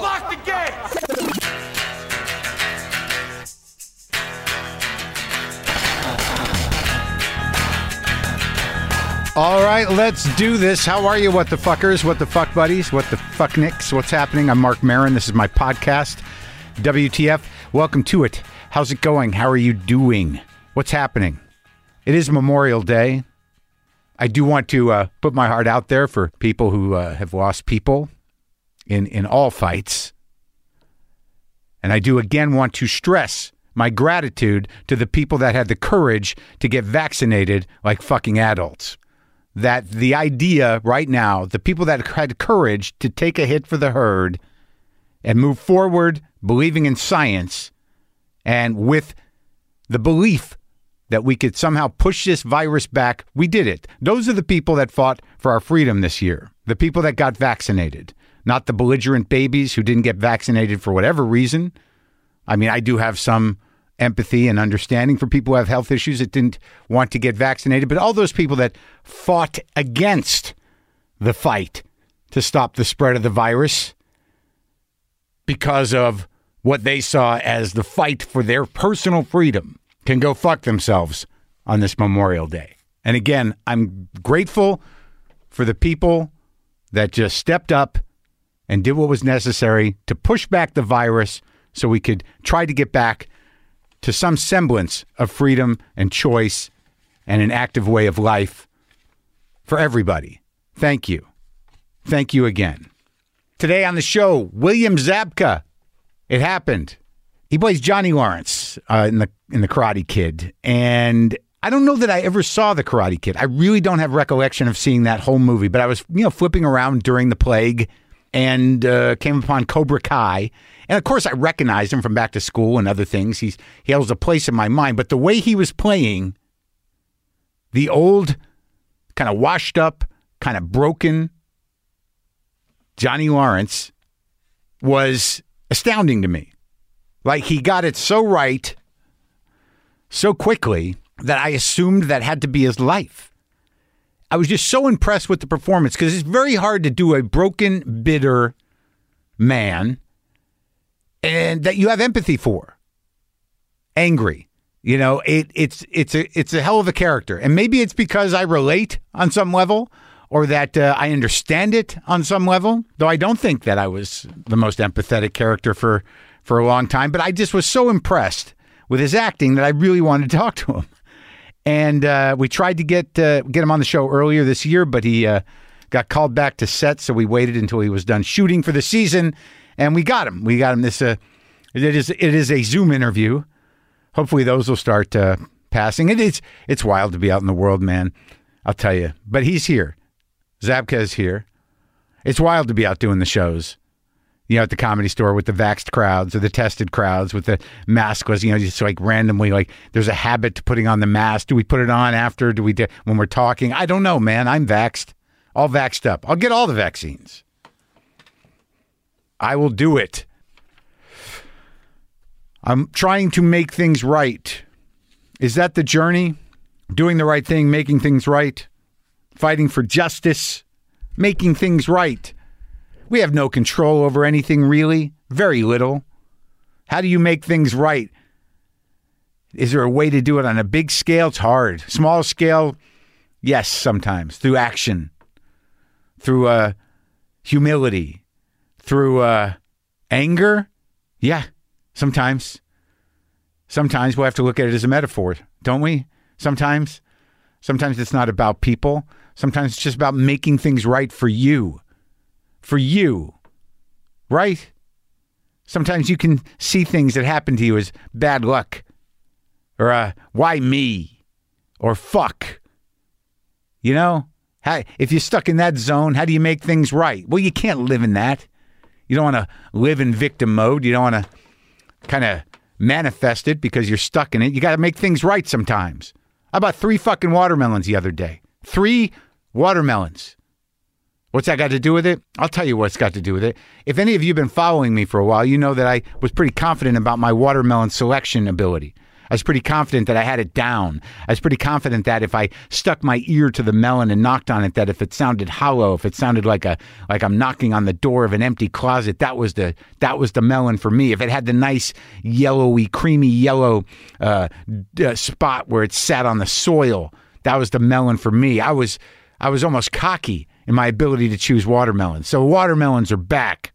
Lock the gate! All right, let's do this. How are you, what the fuckers, what the fuck buddies, what the fuck nicks? What's happening? I'm Marc Maron. This is my podcast, WTF. Welcome to it. How's it going? How are you doing? What's happening? It is Memorial Day. I do want to uh, put my heart out there for people who uh, have lost people in, in all fights. And I do again want to stress my gratitude to the people that had the courage to get vaccinated like fucking adults. That the idea right now, the people that had courage to take a hit for the herd and move forward believing in science and with the belief that we could somehow push this virus back, we did it. Those are the people that fought for our freedom this year, the people that got vaccinated, not the belligerent babies who didn't get vaccinated for whatever reason. I mean, I do have some empathy and understanding for people who have health issues that didn't want to get vaccinated, but all those people that fought against the fight to stop the spread of the virus because of what they saw as the fight for their personal freedom can go fuck themselves on this Memorial Day. And again, I'm grateful for the people that just stepped up and did what was necessary to push back the virus so we could try to get back to some semblance of freedom and choice and an active way of life for everybody. Thank you. Thank you again. Today on the show, William Zabka. It happened. He plays Johnny Lawrence uh, in the in the Karate Kid, and I don't know that I ever saw the Karate Kid. I really don't have recollection of seeing that whole movie. But I was you know flipping around during the plague and uh, came upon Cobra Kai, and of course I recognized him from Back to School and other things. He's he holds a place in my mind. But the way he was playing the old, kind of washed up, kind of broken Johnny Lawrence was astounding to me. Like he got it so right so quickly that I assumed that had to be his life. I was just so impressed with the performance because it's very hard to do a broken, bitter man and that you have empathy for. Angry. You know, it it's it's a it's a hell of a character. And maybe it's because I relate on some level or that uh, I understand it on some level, though I don't think that I was the most empathetic character for for a long time, but I just was so impressed with his acting that I really wanted to talk to him. And uh, we tried to get uh, get him on the show earlier this year, but he uh, got called back to set, so we waited until he was done shooting for the season, and we got him. We got him this. Uh, it is it is a Zoom interview. Hopefully, those will start uh, passing. It is it's wild to be out in the world, man. I'll tell you. But he's here. Zabka is here. It's wild to be out doing the shows you know, at the comedy store with the vaxxed crowds or the tested crowds with the maskless, you know, just like randomly, like there's a habit to putting on the mask. Do we put it on after? Do we, do, when we're talking? I don't know, man. I'm vaxxed, all vaxxed up. I'll get all the vaccines. I will do it. I'm trying to make things right. Is that the journey? Doing the right thing, making things right, fighting for justice, making things right. We have no control over anything, really. Very little. How do you make things right? Is there a way to do it on a big scale? It's hard. Small scale, yes, sometimes through action, through uh, humility, through uh, anger. Yeah, sometimes. Sometimes we'll have to look at it as a metaphor, don't we? Sometimes. Sometimes it's not about people. Sometimes it's just about making things right for you for you, right? Sometimes you can see things that happen to you as bad luck or uh, why me or fuck. You know, how, if you're stuck in that zone, how do you make things right? Well, you can't live in that. You don't want to live in victim mode. You don't want to kind of manifest it because you're stuck in it. You got to make things right sometimes. I bought three fucking watermelons the other day. Three watermelons. What's that got to do with it? I'll tell you what's got to do with it. If any of you have been following me for a while, you know that I was pretty confident about my watermelon selection ability. I was pretty confident that I had it down. I was pretty confident that if I stuck my ear to the melon and knocked on it, that if it sounded hollow, if it sounded like a like I'm knocking on the door of an empty closet, that was the that was the melon for me. If it had the nice yellowy, creamy yellow uh, uh, spot where it sat on the soil, that was the melon for me. I was I was almost cocky in my ability to choose watermelons. So watermelons are back.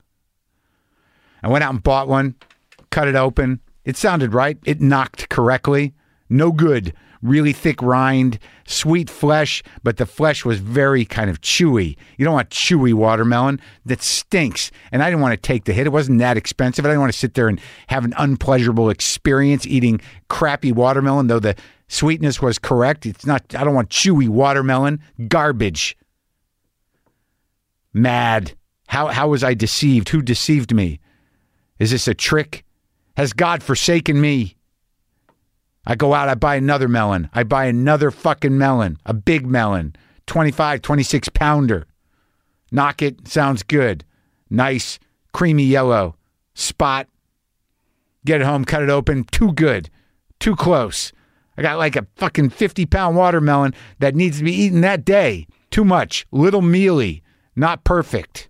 I went out and bought one, cut it open. It sounded right. It knocked correctly. No good. Really thick rind, sweet flesh, but the flesh was very kind of chewy. You don't want chewy watermelon. That stinks. And I didn't want to take the hit. It wasn't that expensive. I didn't want to sit there and have an unpleasurable experience eating crappy watermelon, though the sweetness was correct. It's not, I don't want chewy watermelon. Garbage. Mad. How, how was I deceived? Who deceived me? Is this a trick? Has God forsaken me? I go out, I buy another melon. I buy another fucking melon, a big melon, 25, 26 pounder. Knock it, sounds good. Nice, creamy yellow. Spot. Get it home, cut it open. Too good. Too close. I got like a fucking 50 pound watermelon that needs to be eaten that day. Too much. Little mealy. Not perfect.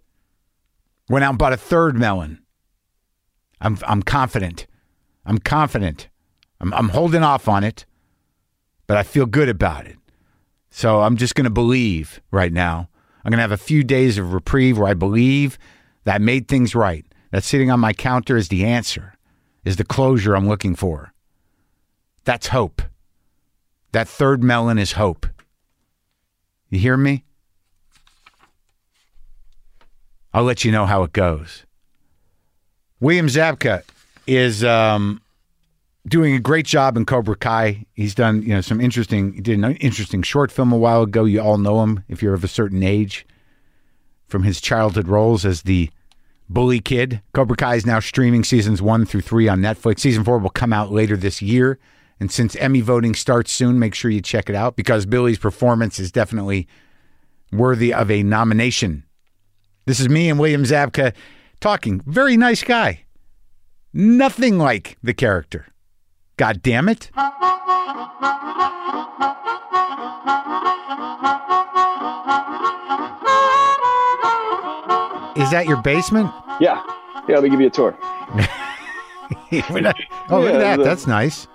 Went out and bought a third melon. I'm I'm confident. I'm confident. I'm I'm holding off on it, but I feel good about it. So I'm just going to believe right now. I'm going to have a few days of reprieve where I believe that I made things right. That sitting on my counter is the answer, is the closure I'm looking for. That's hope. That third melon is hope. You hear me? I'll let you know how it goes. William Zabka is um, doing a great job in Cobra Kai. He's done, you know, some interesting. He did an interesting short film a while ago. You all know him if you're of a certain age from his childhood roles as the bully kid. Cobra Kai is now streaming seasons one through three on Netflix. Season four will come out later this year. And since Emmy voting starts soon, make sure you check it out because Billy's performance is definitely worthy of a nomination. This is me and William Zabka talking. Very nice guy. Nothing like the character. God damn it. Is that your basement? Yeah. Yeah, let me give you a tour. oh, look at that. the- That's nice.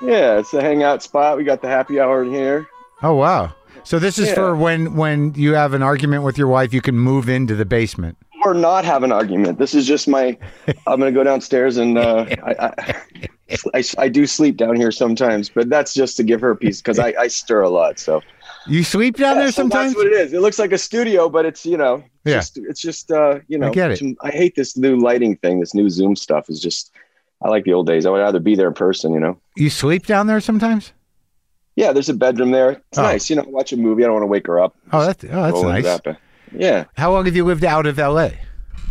Yeah, it's a hangout spot. We got the happy hour in here. Oh, wow. So this is Yeah. for when when you have an argument with your wife, you can move into the basement. Or not have an argument. This is just my. I'm gonna go downstairs and uh, I, I, I, I do sleep down here sometimes, but that's just to give her a piece because I, I stir a lot. So You sleep down Yeah, there so sometimes? That's what it is. It looks like a studio, but it's you know, Yeah. just, it's just uh, you know, I get it. I hate this new lighting thing. This new Zoom stuff is just. I like the old days. I would rather be there in person. You know. You sleep down there sometimes? Yeah, there's a bedroom there. It's Oh. nice. You know, watch a movie. I don't want to wake her up. Oh, that's oh, that's nice. that, yeah. How long have you lived out of LA?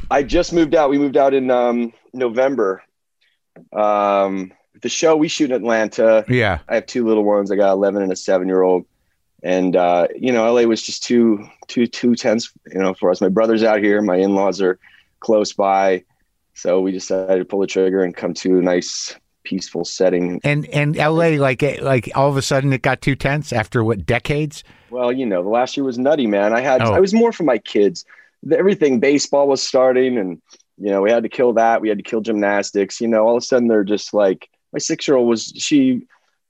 I just moved out. We moved out in um, November. Um, the show we shoot in Atlanta. Yeah. I have two little ones. I got 11 and a seven year old. And, uh, you know, LA was just too, too, too tense, you know, for us. My brother's out here. My in laws are close by. So we decided to pull the trigger and come to a nice, peaceful setting. And and LA like eh, like all of a sudden it got too tense after what decades? Well, you know, the last year was nutty, man. I had, Oh. I was more for my kids. Everything, baseball was starting, and you know, we had to kill that. We had to kill gymnastics. You know, all of a sudden they're just like my six year old was she,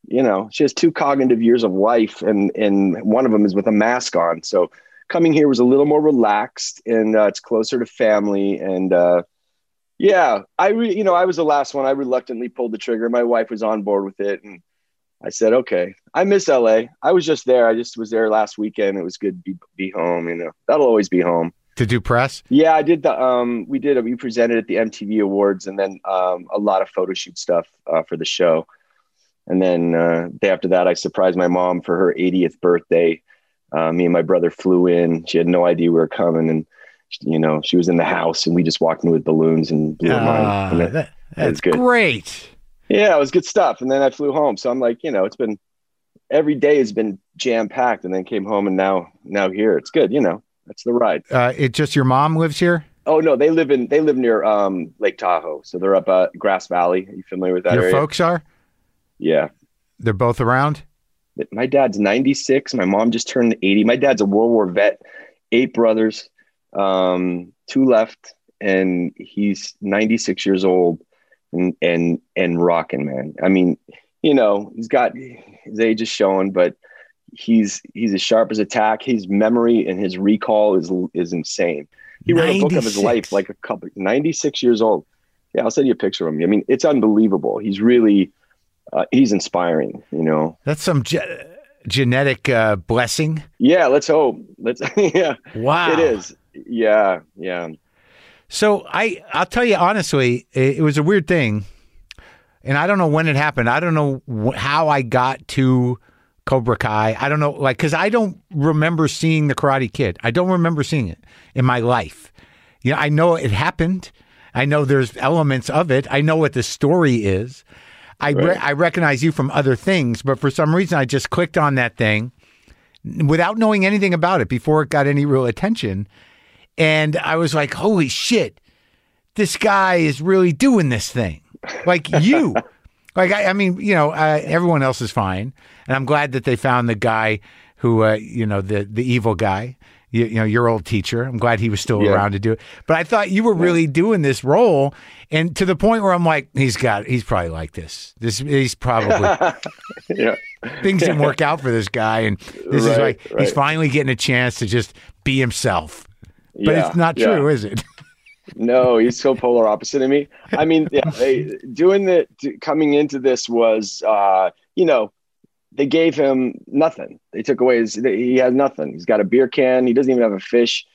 you know, she has two cognitive years of life, and and one of them is with a mask on. So coming here was a little more relaxed, and uh, it's closer to family, and uh, yeah, I re- you know, I was the last one. I reluctantly pulled the trigger. My wife was on board with it, and I said, okay. I miss LA. I was just there. I just was there last weekend. It was good to be, be home. You know, that'll always be home. To do press? Yeah, I did the. Um, we did. We presented at the MTV Awards, and then um, a lot of photo shoot stuff uh, for the show. And then uh, day after that, I surprised my mom for her 80th birthday. Uh, me and my brother flew in. She had no idea we were coming, and you know, she was in the house, and we just walked in with balloons and blew her mind. Ah, And that- that's good. great. yeah, it was good stuff. And then I flew home. So I'm like, you know, it's been every day has been jam packed, and then came home, and now now here, it's good. You know, that's the ride. Uh, it just your mom lives here? Oh no, they live in they live near um, Lake Tahoe, so they're up uh, Grass Valley. Are you familiar with that your area? folks are? Yeah, They're both around. My dad's 96. My mom just turned 80. My dad's a World War vet. Eight brothers, um, two left, and he's 96 years old and and and rocking, man. I mean, you know, he's got his age is showing, but he's he's as sharp as a tack. His memory and his recall is is insane. He wrote a book of his life, like a couple, 96 years old. Yeah, I'll send you a picture of him. I mean, it's unbelievable. He's really, uh, he's inspiring. You know, that's some ge- genetic uh, blessing. Yeah, let's hope. Let's. yeah. Wow. It is. Yeah. Yeah. So I, I'll tell you honestly, it, it was a weird thing, and I don't know when it happened. I don't know wh- how I got to Cobra Kai. I don't know, like, because I don't remember seeing the Karate Kid. I don't remember seeing it in my life. You know, I know it happened. I know there's elements of it. I know what the story is. I re- Right. I recognize you from other things, but for some reason I just clicked on that thing without knowing anything about it before it got any real attention. And I was like, holy shit, this guy is really doing this thing. Like you. like, I, I mean, you know, uh, everyone else is fine. And I'm glad that they found the guy who, uh, you know, the, the evil guy, you, you know, your old teacher. I'm glad he was still Yeah. around to do it. But I thought you were really doing this role. And to the point where I'm like, he's got, he's probably like this. This, he's probably, Yeah. things didn't work out for this guy. And this is Right, like, he's finally getting a chance to just be himself. But Yeah, it's not yeah. true, is it? No, he's so polar opposite of me. I mean, yeah, they, doing the coming into this was, uh, you know, they gave him nothing. They took away his. He has nothing. He's got a beer can. He doesn't even have a fish.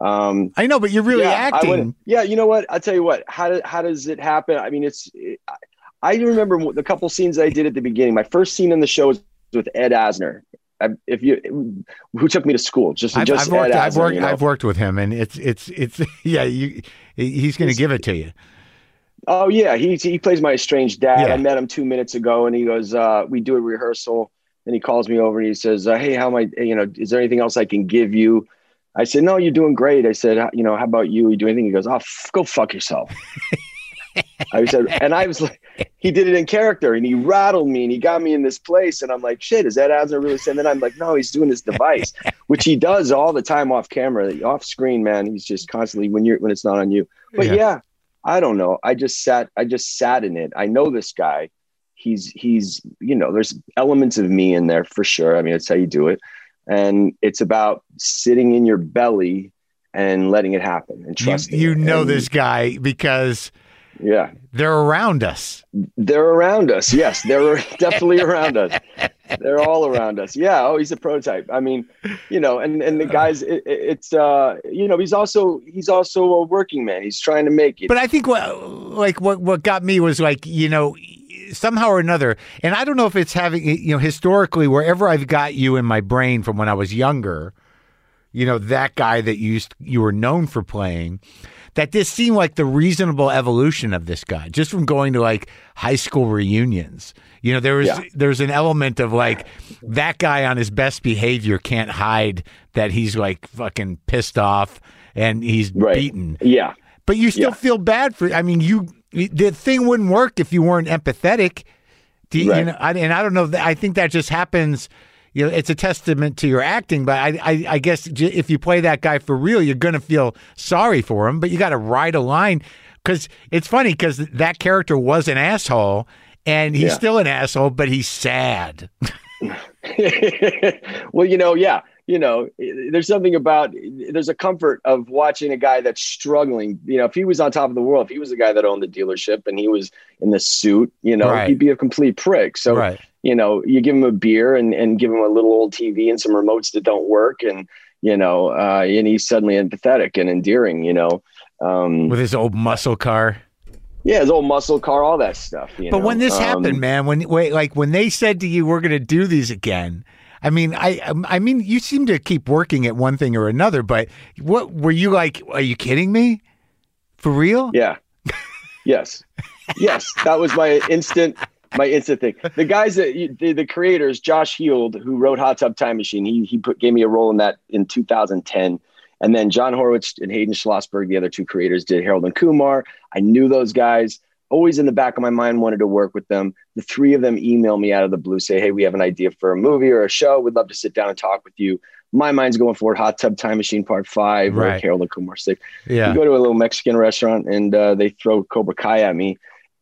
Um, I know, but you're really yeah, acting. yeah, you know what? I'll tell you what. How do, how does it happen? I mean, it's. It, I- I remember the couple scenes I did at the beginning. My first scene in the show was with Ed Asner. I, if you, who took me to school, just I've, just I've worked. Ed I've worked. you know? I've worked with him, and it's it's it's yeah. You, he's going to give it to you. Oh yeah, he he plays my estranged dad. Yeah. I met him two minutes ago, and he goes, uh, "We do a rehearsal." And he calls me over and he says, uh, "Hey, how am I? You know, is there anything else I can give you?" I said, "No, you're doing great." I said, "You know, how about you? You do anything?" He goes, "Oh, f- go fuck yourself." I said, and I was like, he did it in character, and he rattled me, and he got me in this place, and I'm like, shit, is that Asner really saying that? I'm like, no, he's doing this device, which he does all the time off camera, off screen, man. He's just constantly when you're when it's not on you. But Yeah. yeah. I don't know. I just sat. I just sat in it. I know this guy. He's he's you know. There's elements of me in there for sure. I mean, that's how you do it, and it's about sitting in your belly and letting it happen and You, trusting. you it. know And, this guy because Yeah, they're around us. they're around us. Yes, they're definitely around us. They're all around us. Yeah. Oh, he's a prototype. I mean, you know, and and the guys, it, it- it's uh, you know, he's also he's also a working man. He's trying to make it. But I think what like what what got me was like you know somehow or another, and I don't know if it's having you know historically wherever I've got you in my brain from when I was younger, you know that guy that you used you were known for playing. That this seemed like the reasonable evolution of this guy, just from going to like high school reunions. You know, there was Yeah. there's an element of like that guy on his best behavior can't hide that he's like fucking pissed off and he's Right. beaten. yeah. But you still Yeah. feel bad for. I mean, you the thing wouldn't work if you weren't empathetic. Do you, you Right. know? I, and I don't know. I think that just happens. You know, it's a testament to your acting. But I, I, I guess if you play that guy for real, you're going to feel sorry for him. But you got to ride a line because it's funny because that character was an asshole, and he's Yeah. still an asshole, but he's sad. well, you know, yeah, you know, there's something about there's a comfort of watching a guy that's struggling. You know, if he was on top of the world, if he was the guy that owned the dealership and he was in the suit, you know, Right. he'd be a complete prick. So, right. You know, you give him a beer and, and give him a little old TV and some remotes that don't work, and you know, uh, and he's suddenly empathetic and endearing. You know, um, With his old muscle car. yeah, his old muscle car, all that stuff. You But know? when this Um, happened, man, when wait, like when they said to you, "We're going to do these again," I mean, I, I mean, you seem to keep working at one thing or another. But what were you like? Are you kidding me? For real? Yeah. yes. Yes. That was my instant, my instant thing. The guys that you- the, the creators, Josh Heald, who wrote Hot Tub Time Machine, he he put gave me a role in that in 2010. And then Jon Hurwitz and Hayden Schlossberg, the other two creators, did Harold and Kumar. I knew those guys. always in the back of my mind wanted to work with them. The three of them email me out of the blue, say, Hey, we have an idea for a movie or a show. We'd love to sit down and talk with you. My mind's going forward. Hot Tub Time Machine Part Five Right. or Harold and Kumar Six. Yeah. You go to a little Mexican restaurant and uh, they throw Cobra Kai at me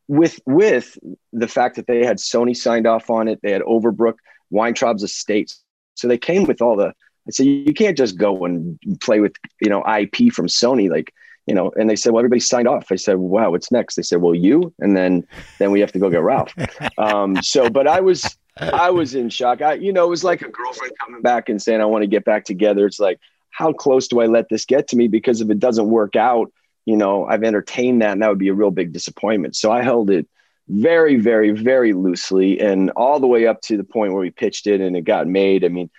with with the fact that they had Sony signed off on it. They had Overbrook, Weintraub's estates. So they came with all the I said, you can't just go and play with, you know, IP from Sony. Like, you know, and they said, well, everybody signed off. I said, wow, what's next? They said, well, you, and then, then we have to go get Ralph. Um, so, but I was, I was in shock. I, you know, it was like a girlfriend coming back and saying, I want to get back together. It's like, how close do I let this get to me? Because if it doesn't work out, you know, I've entertained that and that would be a real big disappointment. So I held it very, very, very loosely and all the way up to the point where we pitched it and it got made. I mean,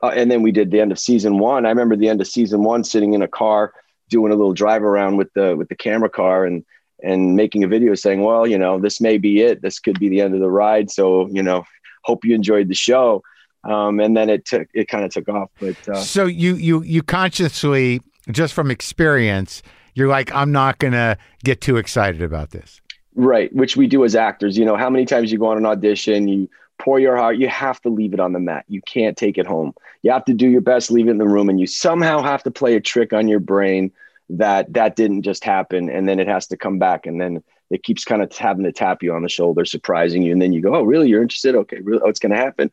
uh, and then we did the end of season one. I remember the end of season one, sitting in a car doing a little drive around with the with the camera car and and making a video saying, well, you know, this may be it. This could be the end of the ride. So you know, hope you enjoyed the show. Um, and then it took it kind of took off. But uh, So you you you consciously, just from experience, you're like, I'm not gonna get too excited about this. Right, which we do as actors. You know, how many times you go on an audition, you pour your heart, you have to leave it on the mat. You can't take it home. You have to do your best, leave it in the room, and you somehow have to play a trick on your brain that that didn't just happen, and then it has to come back, and then it keeps kind of having to tap you on the shoulder, surprising you, and then you go, "Oh, really? You're interested? Okay, really? Oh, it's going to happen."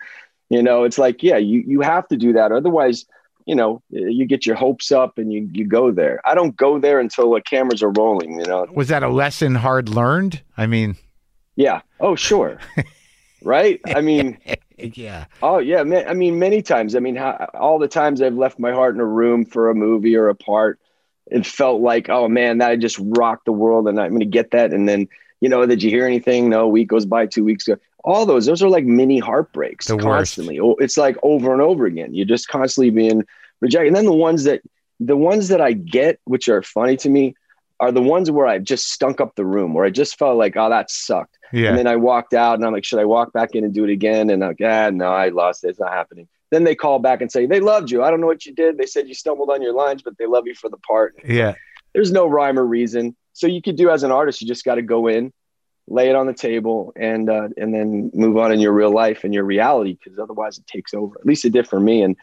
You know, it's like, yeah, you you have to do that, otherwise. You know, you get your hopes up and you you go there. I don't go there until the cameras are rolling. You know, Was that a lesson hard learned? I mean, yeah. Oh, sure. right. I mean, yeah. oh yeah. Man, I mean, many times. I mean, how, all the times I've left my heart in a room for a movie or a part, and felt like, oh man, that I just rocked the world, and I'm going to get that. And then, you know, did you hear anything? No. A week goes by, two weeks go. All those, those are like mini heartbreaks The constantly. Oh, It's like over and over again. You're just constantly being rejected. And then the ones that, the ones that I get, which are funny to me, are the ones where I've just stunk up the room, where I just felt like, oh, that sucked. Yeah. And then I walked out and I'm like, should I walk back in and do it again? And I'm like, ah, no, I lost it. It's not happening. Then they call back and say, they loved you. I don't know what you did. They said you stumbled on your lines, but they love you for the part. yeah. There's no rhyme or reason. So you could do as an artist, you just got to go in, lay it on the table, and uh, and then move on in your real life and your reality, because otherwise it takes over. At least it did for me, and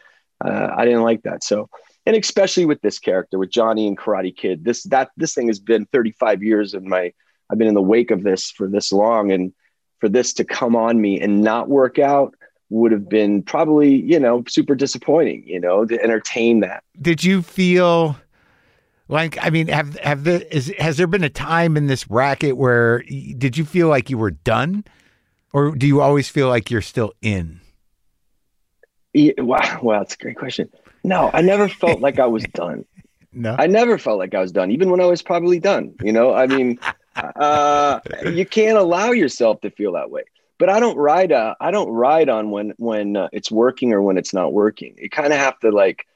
uh, I didn't like that. So, and especially with this character, with Johnny and Karate Kid, this that this thing has been 35 years in my. I've been in the wake of this for this long, and for this to come on me and not work out would have been probably you know super disappointing. You know, to entertain that. Did you feel like I mean, have have the is has there been a time in this bracket where did you feel like you were done, or do you always feel like you're still in? Yeah, wow, wow, that's a great question. No, I never felt like I was done. No. I never felt like I was done, even when I was probably done. You know, I mean, uh, you can't allow yourself to feel that way. But I don't ride. Uh, I don't ride on when when uh, it's working or when it's not working. You kind of have to like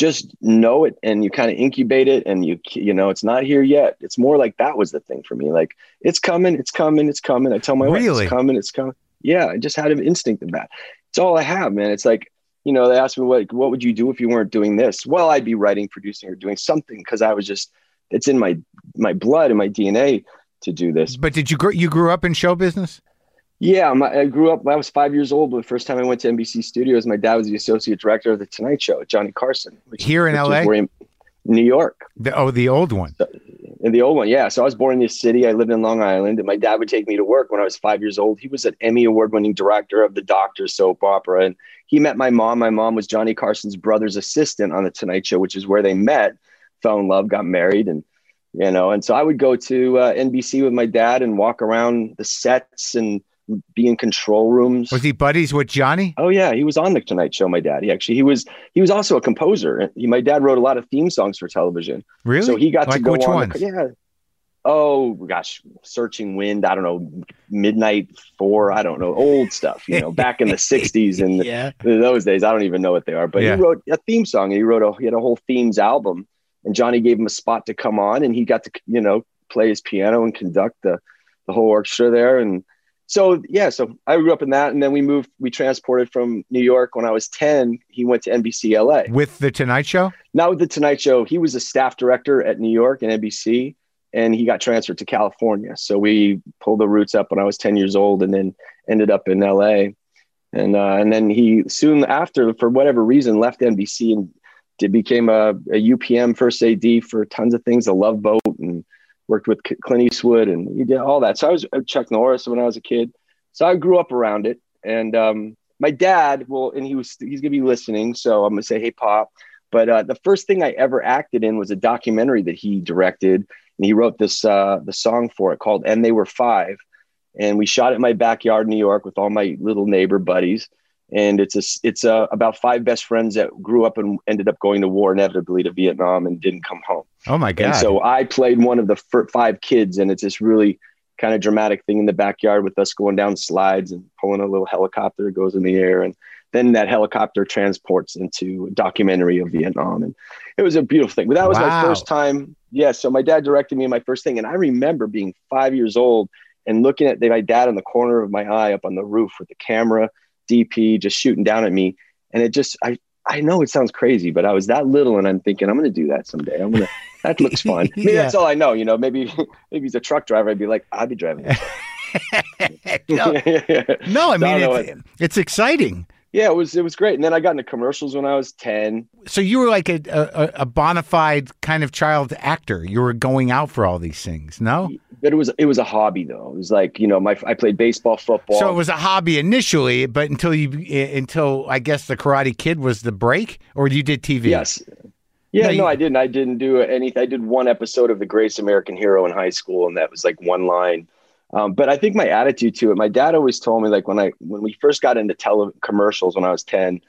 just know it, and you kind of incubate it, and you you know it's not here yet. It's more like that was the thing for me. Like it's coming, it's coming, it's coming. I tell my wife, it's coming, it's coming. Yeah, I just had an instinct of that. It's all I have, man. It's like you know, they asked me what what would you do if you weren't doing this? Well, I'd be writing, producing, or doing something because I was just it's in my my blood and my DNA to do this. But did you grow you grew up in show business? Yeah, my, I grew up. I was five years old. The first time I went to NBC Studios, my dad was the associate director of the Tonight Show, Johnny Carson, which, Here in LA? New York. The, oh, the old one. In the old one, yeah. So I was born in this city. I lived in Long Island, and my dad would take me to work when I was five years old. He was an Emmy award-winning director of the Doctor soap opera, and he met my mom. My mom was Johnny Carson's brother's assistant on the Tonight Show, which is where they met, fell in love, got married, and you know. And so I would go to uh, NBC with my dad and walk around the sets and be in control rooms. Was he buddies with Johnny? Oh yeah, he was on the Tonight Show. My dad. He actually he was he was also a composer. He, my dad wrote a lot of theme songs for television. Really? So he got like to go which on. ones? The, yeah. Oh gosh, Searching Wind. I don't know. Midnight Four. I don't know. Old stuff. You know, back in the '60s and yeah. those days. I don't even know what they are. But Yeah. he wrote a theme song. He wrote a he had a whole themes album, and Johnny gave him a spot to come on, and he got to you know play his piano and conduct the the whole orchestra there. And so yeah, so I grew up in that, and then we moved. We transported from New York when I was ten. He went to NBC LA With the Tonight Show? not with the Tonight Show. He was a staff director at New York and NBC, and he got transferred to California. So we pulled the roots up when I was 10 years old and then ended up in LA. And, uh, and then he soon after, for whatever reason, left NBC and did, became a, a UPM first AD for tons of things, a love boat and worked with Clint Eastwood and he did all that. So I was uh, Chuck Norris when I was a kid. So I grew up around it. And um, my dad, well, and he was, he's gonna be listening. So I'm gonna say, Hey, Pop. But uh, the first thing I ever acted in was a documentary that he directed and he wrote this uh, the song for it called "And They Were Five. and we shot it in my backyard in New York with all my little neighbor buddies. And it's a it's a, about five best friends that grew up and ended up going to war inevitably to Vietnam and didn't come home. Oh my god! And so I played one of the five kids, and it's this really kind of dramatic thing in the backyard with us going down slides and pulling a little helicopter that goes in the air and then that helicopter transports into a documentary of Vietnam. And it was a beautiful thing. But that was Wow. my first time. Yeah. So my dad directed me in my first thing. And I remember being five years old and looking at my dad in the corner of my eye up on the roof with the camera, DP just shooting down at me. And it just, I, I know it sounds crazy, but I was that little and I'm thinking, I'm going to do that someday. I'm going to, that looks fun. Maybe Yeah. that's all I know. You know, maybe, maybe he's a truck driver. I'd be like, I'd be driving. no, no, I mean No, no, it's, it's exciting. yeah, it was, it was great. And then I got into commercials when I was 10. So you were like a, a a bona fide kind of child actor. You were going out for all these things. No, but it was it was a hobby though. It was like you know my I played baseball, football. so it was a hobby initially, but until you until I guess the Karate Kid was the break, or you did TV. yes, yeah. No, No, I didn't. I didn't do anything. I did one episode of The Greatest American Hero in high school, and that was like one line. Um, but I think my attitude to it. My dad always told me like when I when we first got into tele commercials when I was ten,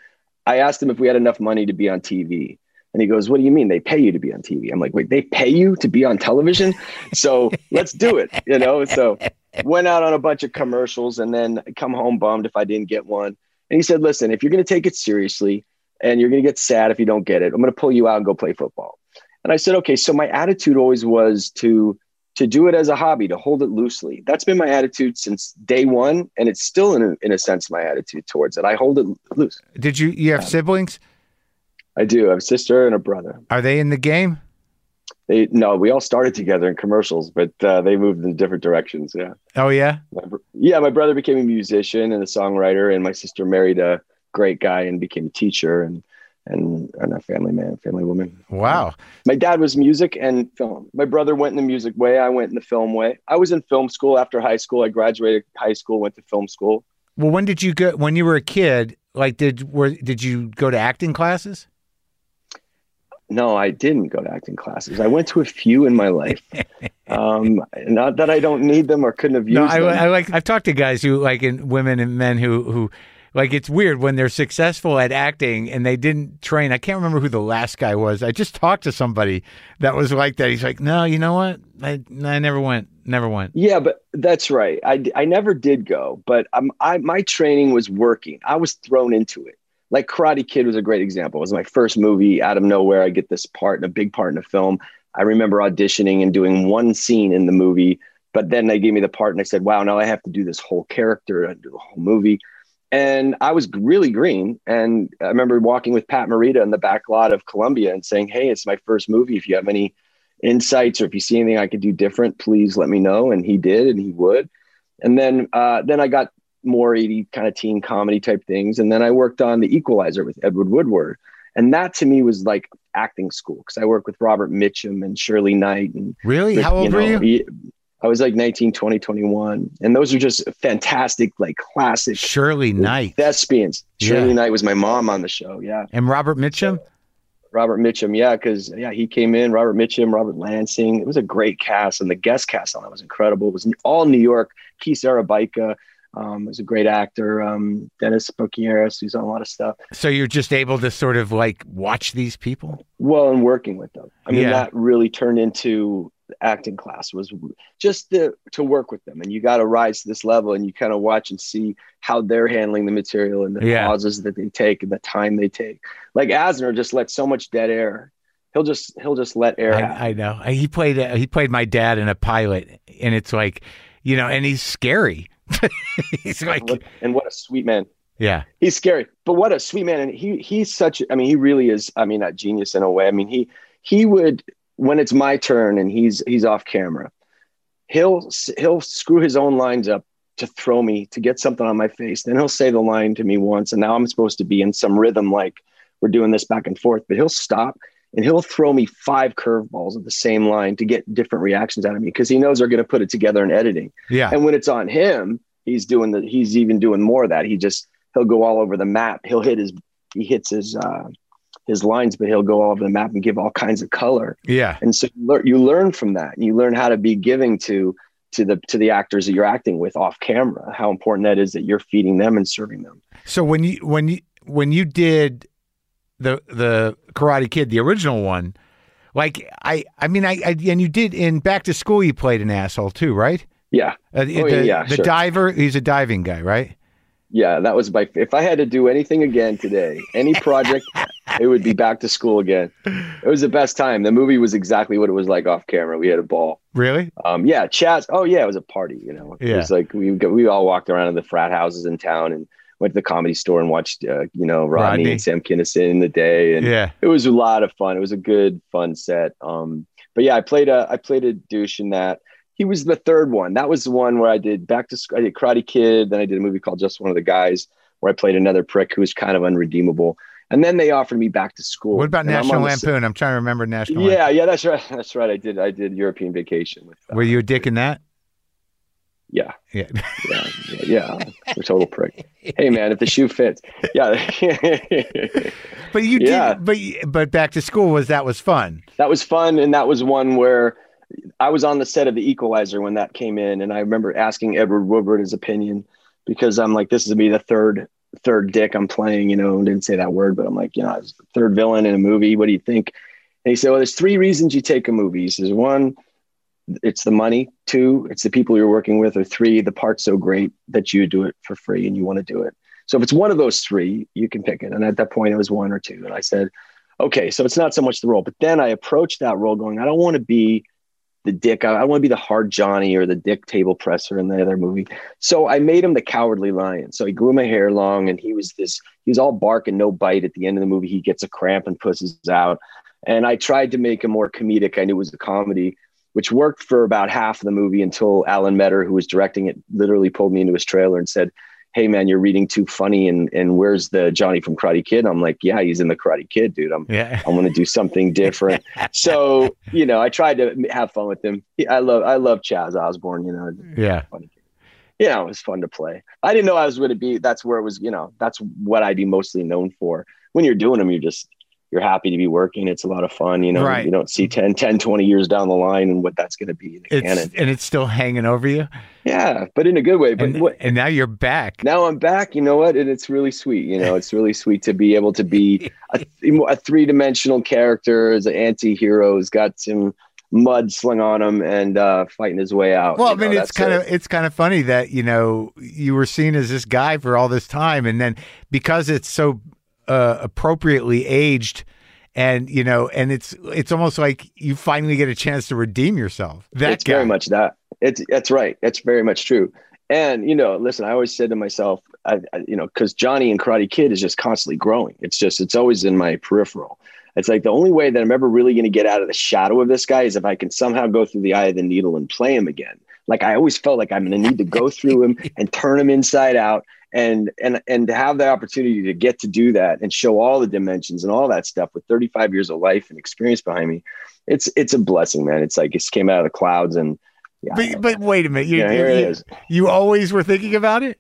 I asked him if we had enough money to be on TV. And he goes, What do you mean they pay you to be on TV? I'm like, Wait, they pay you to be on television? So let's do it. You know, so went out on a bunch of commercials and then come home bummed if I didn't get one. And he said, Listen, if you're going to take it seriously and you're going to get sad if you don't get it, I'm going to pull you out and go play football. And I said, Okay. So my attitude always was to, to do it as a hobby, to hold it loosely. That's been my attitude since day one. And it's still, in a, in a sense, my attitude towards it. I hold it loose. Did you you have um, siblings? I do. I have a sister and a brother. Are they in the game? They no, we all started together in commercials, but uh, they moved in different directions. Yeah, Oh yeah. my, yeah. My brother became a musician and a songwriter, and my sister married a great guy and became a teacher and and, and a family man, family woman. Wow. My dad was music and film. My brother went in the music way. I went in the film way. I was in film school after high school. I graduated high school, went to film school. Well, when did you go? When you were a kid, like did were did you go to acting classes? No, I didn't go to acting classes. I went to a few in my life. Um, not that I don't need them or couldn't have used No, I, them. I like. I've talked to guys who like, and women and men who who like. It's weird when they're successful at acting and they didn't train. I can't remember who the last guy was. I just talked to somebody that was like that. He's like, no, you know what? I I never went. Never went. Yeah, but that's right. I, I never did go, but um, I my training was working. I was thrown into it. Like Karate Kid was a great example. It was my first movie out of nowhere. I get this part, a big part in a film. I remember auditioning and doing one scene in the movie, but then they gave me the part and I said, "Wow, now I have to do this whole character and do the whole movie." And I was really green. And I remember walking with Pat Morita in the back lot of Columbia and saying, "Hey, it's my first movie. If you have any insights or if you see anything I could do different, please let me know. And he did, and he would. And then uh, then I got more 80 kind of teen comedy type things. And then I worked on The Equalizer with Edward Woodward. And that to me was like acting school because I worked with Robert Mitchum and Shirley Knight. And Really? How old know, were you? I was like 19, 20, 21. And those are just fantastic, like classic Shirley Knight thespians. Yeah. Shirley Knight was my mom on the show. Yeah. and Robert Mitchum. Robert Mitchum, yeah, because yeah, he came in. Robert Mitchum, Robert Lansing. It was a great cast, and the guest cast on that was incredible. It was all New York. Keith Szarabajka um, was a great actor. Um, Dennis Boutsikaris, who's on a lot of stuff. So you're just able to sort of like watch these people. Well, and working with them, I mean, Yeah. that really turned into acting class. Was just to to work with them, and you got to rise to this level, and you kind of watch and see how they're handling the material and the Yeah. pauses that they take and the time they take. Like Asner just let so much dead air. He'll just he'll just let air. I, I know. He played. He played my dad in a pilot, and it's like, you know, and he's scary. he's like, and what a sweet man. yeah, He's scary, but what a sweet man. And he he's such. I mean, he really is. I mean, a genius in a way. I mean, he he would when it's my turn and he's he's off camera, he'll he'll screw his own lines up to throw me to get something on my face. Then he'll say the line to me once, and now I'm supposed to be in some rhythm like we're doing this back and forth. But he'll stop and he'll throw me five curveballs at the same line to get different reactions out of me because he knows they're going to put it together in editing. Yeah. And when it's on him, he's doing the he's even doing more of that. He just he'll go all over the map. He'll hit his he hits his uh his lines, but he'll go all over the map and give all kinds of color. Yeah. And so you learn, you learn from that. And you learn how to be giving to to the to the actors that you're acting with off camera. How important that is that you're feeding them and serving them. So when you when you when you did the the Karate Kid, the original one, like I I mean I, I and you did in Back to School you played an asshole too, right? Yeah. Uh, Oh, the yeah, the sure. diver, he's a diving guy, right? Yeah, that was my. If I had to do anything again today, any project, it would be back to school again. It was the best time. The movie was exactly what it was like off camera. We had a ball. Really? Um, yeah, Chaz. Oh yeah, it was a party. You know, yeah. it was like we we all walked around in the frat houses in town and went to the comedy store and watched, uh, you know, Rodney, Rodney. and Sam Kinison in the day, and Yeah. it was a lot of fun. It was a good fun set. Um, but yeah, I played a I played a douche in that. He was the third one. That was the one where I did back to Sc- I did Karate Kid. Then I did a movie called Just One of the Guys where I played another prick who was kind of unredeemable. And then they offered me back to school. What about And I'm National the Lampoon? I'm trying to remember National Yeah, yeah, that's right. That's right. I did. I did European Vacation with. Lampoon. Were you a dick in that? Yeah, Yeah. yeah, yeah, yeah. A total prick. Hey, man, if the shoe fits, yeah. But you Yeah. did but but Back to School was that was fun. that was fun and that was one where i was on the set of the equalizer when that came in and i remember asking edward woodward his opinion because i'm like this is me the third third dick i'm playing you know didn't say that word but i'm like you know I was third villain in a movie what do you think and he said well there's three reasons you take a movie he says one it's the money two it's the people you're working with or three the part's so great that you do it for free and you want to do it so if it's one of those three you can pick it and at that point it was one or two and i said okay, so it's not so much the role, but then I approached that role going, I don't want to be the dick. I, I want to be the hard Johnny or the dick table presser in the other movie. So I made him the cowardly lion. So he grew my hair long and he was this, he was all bark and no bite. At the end of the movie, he gets a cramp and pusses out. And I tried to make him more comedic. I knew it was a comedy, which worked for about half of the movie until Alan Metter, who was directing it, literally pulled me into his trailer and said, Hey man, you're reading too funny. And, and where's the Johnny from Karate Kid? I'm like, yeah, he's in the Karate Kid, dude. I'm, yeah. I'm gonna do something different. so, you know, I tried to have fun with him. I love, I love Chaz Osborne, you know, Yeah. Yeah, it was fun to play. I didn't know I was going to be, that's where it was, you know, that's what I'd be mostly known for. When you're doing them, you're just, you're happy to be working. It's a lot of fun. You know, Right. you don't see 10, 10, 20 years down the line and what that's going to be in the It's canon. and it's still hanging over you. Yeah, but in a good way. But And, what, and now you're back. now I'm back. You know what? And it's really sweet. You know, it's really sweet to be able to be a, a three dimensional character as an anti hero who's got some mud slung on him and uh, fighting his way out. Well, I You know, mean, it's kind it. of it's kind of funny that you know you were seen as this guy for all this time, and then because it's so uh, appropriately aged, and you know, and it's it's almost like you finally get a chance to redeem yourself. That it's guy. very much that. It's that's right. That's very much true. And you know, listen, I always said to myself, I, I you know, because Johnny and Karate Kid is just constantly growing. It's just it's always in my peripheral. It's like the only way that I'm ever really going to get out of the shadow of this guy is if I can somehow go through the eye of the needle and play him again. Like I always felt like I'm going to need to go through him and turn him inside out and and and to have the opportunity to get to do that and show all the dimensions and all that stuff with 35 years of life and experience behind me it's it's a blessing man it's like it came out of the clouds and yeah But but wait a minute, you, yeah, here you, it is. you always were thinking about it.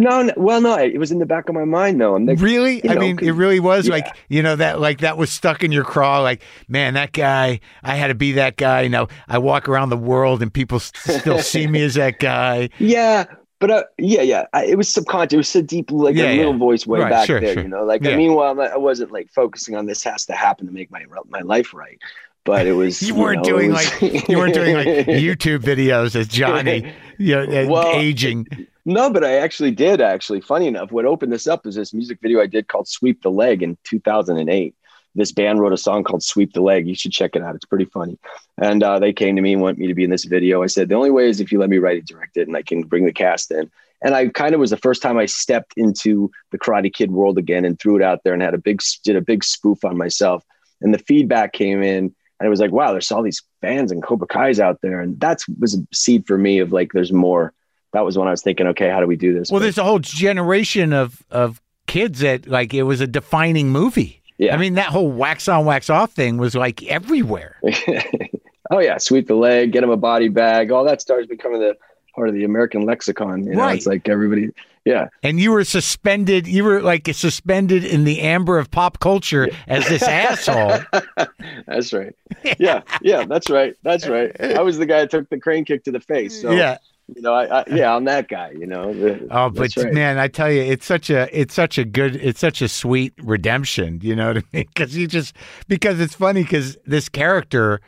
No, no, well, no, it was in the back of my mind though. Like, really? you I mean, it really was yeah. like you know that like that was stuck in your craw. Like, man, that guy. I had to be that guy. You know, I walk around the world and people s- still see me as that guy. yeah, but uh, yeah, yeah, I, it was subconscious. It was so deep, like Yeah, a little voice way Right, back sure, there, sure. you know. Like, Yeah. meanwhile, I wasn't like focusing on this has to happen to make my my life right. But it was You weren't know, doing was- like you weren't doing like YouTube videos as Johnny, you know, Well, aging. No, but I actually did. Actually, funny enough, what opened this up is this music video I did called "Sweep the Leg" in 2008. This band wrote a song called "Sweep the Leg." You should check it out. It's pretty funny. And uh, they came to me and want me to be in this video. I said the only way is if you let me write it, direct it, and I can bring the cast in. And I kind of was the first time I stepped into the Karate Kid world again and threw it out there and had a big did a big spoof on myself. And the feedback came in and it was like, wow, there's all these fans and Cobra Kai's out there, and that's was a seed for me of like, there's more. That was when I was thinking, okay, how do we do this? Well, But- there's a whole generation of of kids that like it was a defining movie. Yeah. I mean, that whole wax on, wax off thing was like everywhere. oh yeah, sweep the leg, get him a body bag, all that starts becoming the part of the American lexicon. You know, Right. it's like everybody, yeah, And you were suspended. You were like suspended in the amber of pop culture as this asshole. that's right. Yeah, yeah, that's right, that's right. I was the guy that took the crane kick to the face. So yeah. You know, I, I yeah, I'm that guy. You know. Oh, but right. man, I tell you, it's such a it's such a good it's such a sweet redemption. You know what I mean? Because you just because it's funny because this character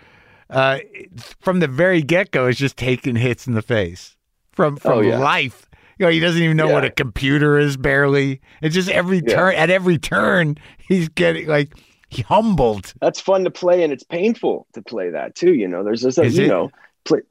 uh, from the very get go is just taking hits in the face from from Oh, yeah. life. You know, he doesn't even know what a computer is. Barely. It's just every Yeah. turn at every turn he's getting like he humbled. that's fun to play and it's painful to play that too you know there's this Is you it? know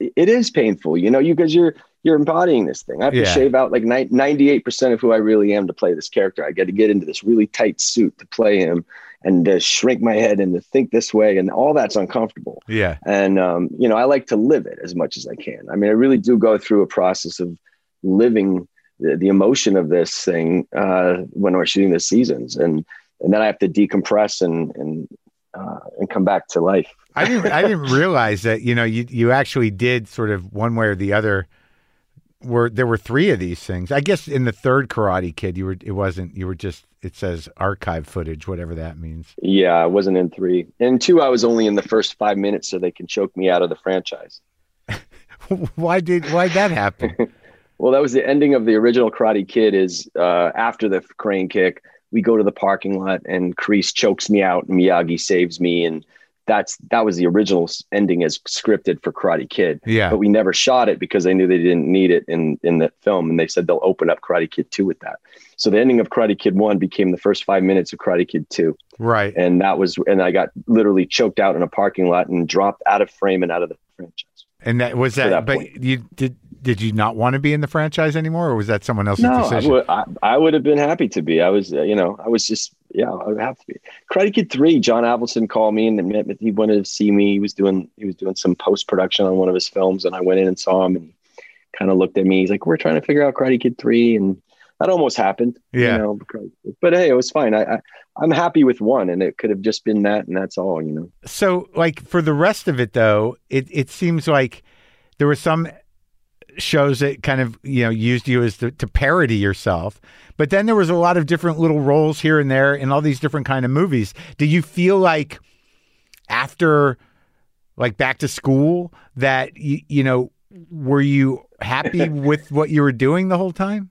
it is painful you know you because you're you're embodying this thing. I have Yeah. to shave out like 98% of who i really am to play this character. I got to get into this really tight suit to play him and to shrink my head and to think this way and all that's uncomfortable. Yeah. and um, you know i like to live it as much as i can. I mean i really do go through a process of living the, the emotion of this thing uh, when we're shooting the seasons and and then i have to decompress and and uh, and come back to life I didn't I didn't realize that you know you you actually did sort of one way or the other. Were there were three of these things? I guess in the third Karate Kid, you were it wasn't you were just it says archive footage, whatever that means. yeah i wasn't in three and two i was only in the first five minutes so they can choke me out of the franchise why did why that happen? Well, that was the ending of the original Karate Kid. Is uh, after the crane kick, we go to the parking lot and Kreese chokes me out, and Miyagi saves me, and that's that was the original ending as scripted for Karate Kid. Yeah. But we never shot it because they knew they didn't need it in in the film, and they said they'll open up Karate Kid two with that. So the ending of Karate Kid one became the first five minutes of Karate Kid two, Right. and that was and I got literally choked out in a parking lot and dropped out of frame and out of the franchise. And that was that, that but point. you did did you not want to be in the franchise anymore or was that someone else's No, I decision? would, I, I would have been happy to be. I was, uh, you know, I was just, yeah, I would have to be. Karate Kid Three. John Avildsen called me and admit that he wanted to see me. He was doing, he was doing some post production on one of his films, and I went in and saw him, and he kind of looked at me. He's like, "We're trying to figure out Karate Kid Three, and that almost happened. Yeah. You know, because- but hey, it was fine. I, I, I'm happy with one, and it could have just been that, and that's all. You know. So, like for the rest of it, though, it it seems like there were some shows that kind of you know used you as to, to parody yourself, but then there was a lot of different little roles here and there in all these different kind of movies. Do you feel like after like back to school that you you know were you happy with what you were doing the whole time?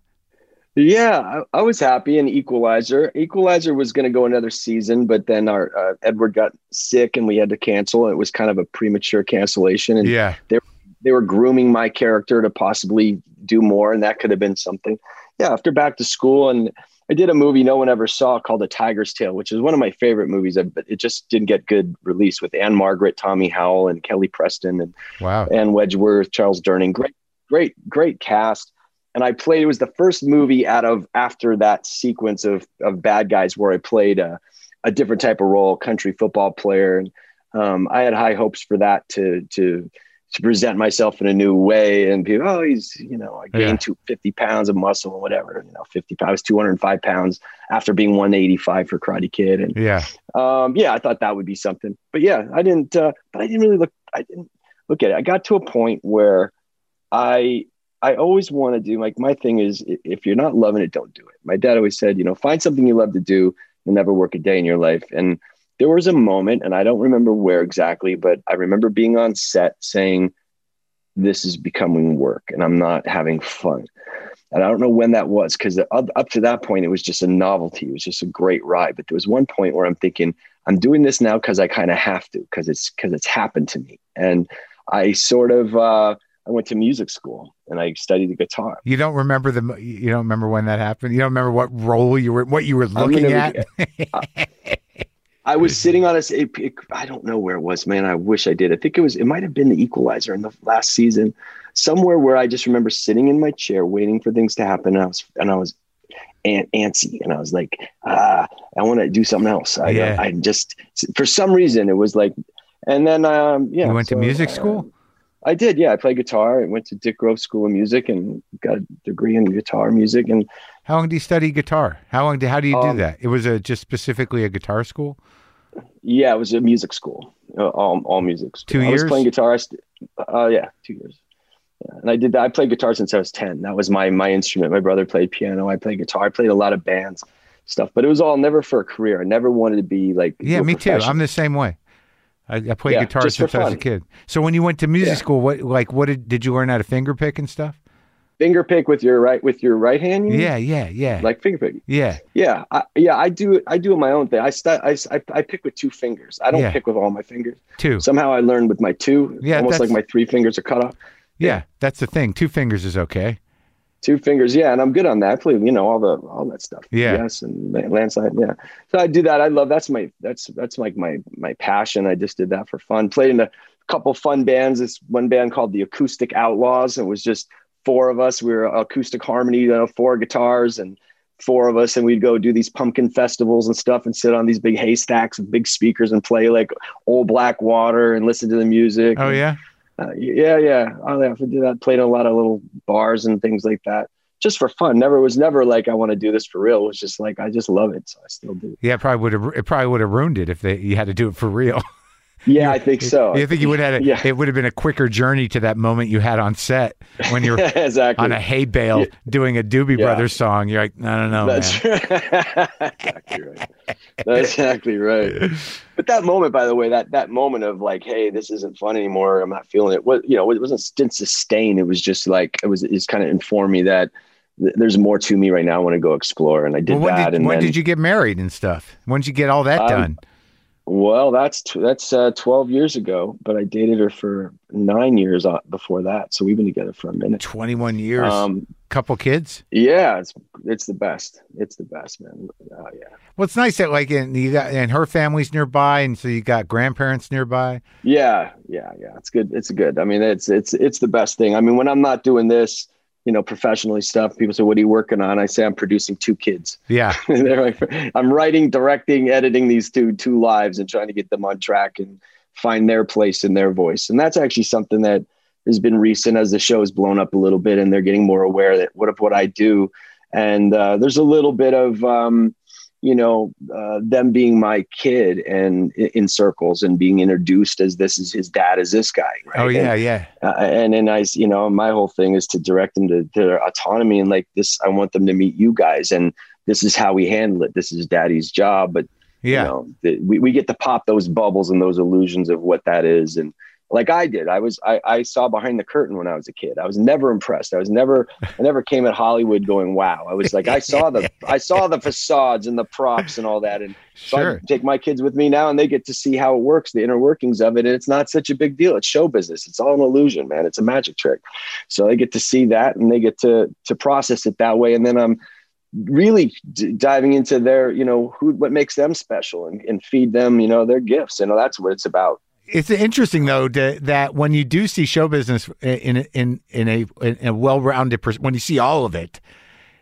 Yeah, I, I was happy. And Equalizer, Equalizer was going to go another season, but then our uh, Edward got sick and we had to cancel. It was kind of a premature cancellation, and Yeah, they were grooming my character to possibly do more, and that could have been something. Yeah, after back to school, and I did a movie no one ever saw called A Tiger's Tale, which is one of my favorite movies, but it just didn't get good release with Ann-Margret, Tommy Howell, and Kelly Preston, and wow. Ann Wedgeworth, Charles Durning. Great, great, great cast. And I played. It was the first movie out of after that sequence of of bad guys where I played a, a different type of role, country football player. And um, I had high hopes for that to to to present myself in a new way. And people, oh, he's you know, I gained Yeah. two, 50 pounds of muscle or whatever. You know, fifty pounds, two hundred and five pounds after being one eighty five for Karate Kid. And Yeah, um, yeah, I thought that would be something, but yeah, I didn't. Uh, but I didn't really look. I didn't look at it. I got to a point where I I always want to do like my thing is if you're not loving it, don't do it. My dad always said, you know, find something you love to do. You'll never work a day in your life. And there was a moment, and I don't remember where exactly, but I remember being on set saying, "This is becoming work, and I'm not having fun." And I don't know when that was because up, up to that point, it was just a novelty. It was just a great ride. But there was one point where I'm thinking, I'm doing this now because I kind of have to, because it's because it's happened to me. And I sort of uh, I went to music school and I studied the guitar. you don't remember the you don't remember when that happened. You don't remember what role you were what you were looking gonna- at. I was sitting on a, it, it- I don't know where it was, man. I wish I did. I think it was, it might have been the equalizer in the last season, somewhere where I just remember sitting in my chair waiting for things to happen. And I was, and I was an- antsy and I was like, ah, I want to do something else. I, Yeah. I just, for some reason, it was like, And then, um, yeah. You went to so, music uh, school? I did, yeah. I played guitar. I went to Dick Grove School of Music and got a degree in guitar music. And How long do you study guitar? How long? Do, how do you do Um, that? It was a just specifically a guitar school. Yeah, it was a music school, uh, all, all music. School. Two I was years? playing guitar. Uh, yeah, two years. Yeah. And I did that. I played guitar since I was 10. That was my, my instrument. My brother played piano. I played guitar. I played a lot of bands stuff, but it was all never for a career. I never wanted to be like, Yeah, me too. I'm the same way. I, I played Yeah, guitar since I was a kid. So when you went to music Yeah. school, what like what did did you learn how to finger pick and stuff? Finger pick with your right, with your right hand. you? Yeah, yeah, yeah, Like finger pick. yeah. Yeah, I, yeah, I do it. I do it my own thing. I, st- I, I I pick with two fingers. I don't Yeah. pick with all my fingers. Two. Somehow I learned with my two. Yeah, almost like my three fingers are cut off. Yeah, that's the thing. Two fingers is okay. Two fingers, yeah, and I'm good on that. I play, you know, all the all that stuff. Yeah. yes, and la- landslide, yeah. So I do that. I love that's my that's that's like my my passion. I just did that for fun. Played in a couple fun bands. This one band called the Acoustic Outlaws. It was just four of us. We were acoustic harmony, you know, four guitars and four of us, and we'd go do these pumpkin festivals and stuff, and sit on these big haystacks with big speakers and play like old Black Water and listen to the music. Oh And, yeah. uh, yeah, yeah. Oh, yeah. I did that. Played a lot of little bars and things like that, just for fun. Never was never like I want to do this for real. It was just like I just love it, so I still do. Yeah, it probably would have it probably would have ruined it if they you had to do it for real. Yeah, I think so. you think you would have had a, Yeah. it would have been a quicker journey to that moment you had on set when you're exactly. on a hay bale Yeah. doing a Doobie Yeah. Brothers song. You're like, I don't know, That's man. exactly right. That's exactly right. But that moment, by the way, that that moment of like, hey, this isn't fun anymore. I'm not feeling it. What you know, it wasn't didn't sustain. It was just like it was. It's kind of informed me that th- there's more to me right now. I want to go explore, and I did Well, when that. did and when then, did you get married and stuff? When did you get all that Um, done? Well, that's t- that's uh, 12 years ago, but I dated her for nine years uh, before that. So we've been together for a minute. 21 years, Um, couple kids. yeah, it's it's the best. It's the best, man. Oh yeah, Well, it's nice that like in, you got and her family's nearby, and so you got grandparents nearby. yeah, yeah, yeah. It's good. It's good. I mean, it's it's it's the best thing. I mean, when I'm not doing this, you know, professionally stuff, people say, "What are you working on?" I say, "I'm producing two kids." Yeah, They're like, I'm writing, directing, editing these two two lives and trying to get them on track and find their place in their voice. And that's actually something that has been recent as the show has blown up a little bit and they're getting more aware that what of what I do. And uh, there's a little bit of um, you know uh, them being my kid and in circles and being introduced as this is his dad is this guy. Right? oh yeah, And, yeah. uh, and then I, you know, my whole thing is to direct them to, to their autonomy and like this. I want them to meet you guys, and this is how we handle it. This is Daddy's job, but Yeah. you know, the, we we get to pop those bubbles and those illusions of what that is, and like I did, I was I, I saw behind the curtain when I was a kid. I was never impressed. I was never I never came at Hollywood going wow. I was like I saw the I saw the facades and the props and all that, and so I Sure. take my kids with me now, and they get to see how it works, the inner workings of it, and it's not such a big deal. It's show business. It's all an illusion, man. It's a magic trick. So they get to see that, and they get to to process it that way, and then I'm really d- diving into their, you know, who what makes them special, and, and feed them, you know, their gifts. You know, that's what it's about. It's interesting though to, that when you do see show business in in in a in a well-rounded person, when you see all of it,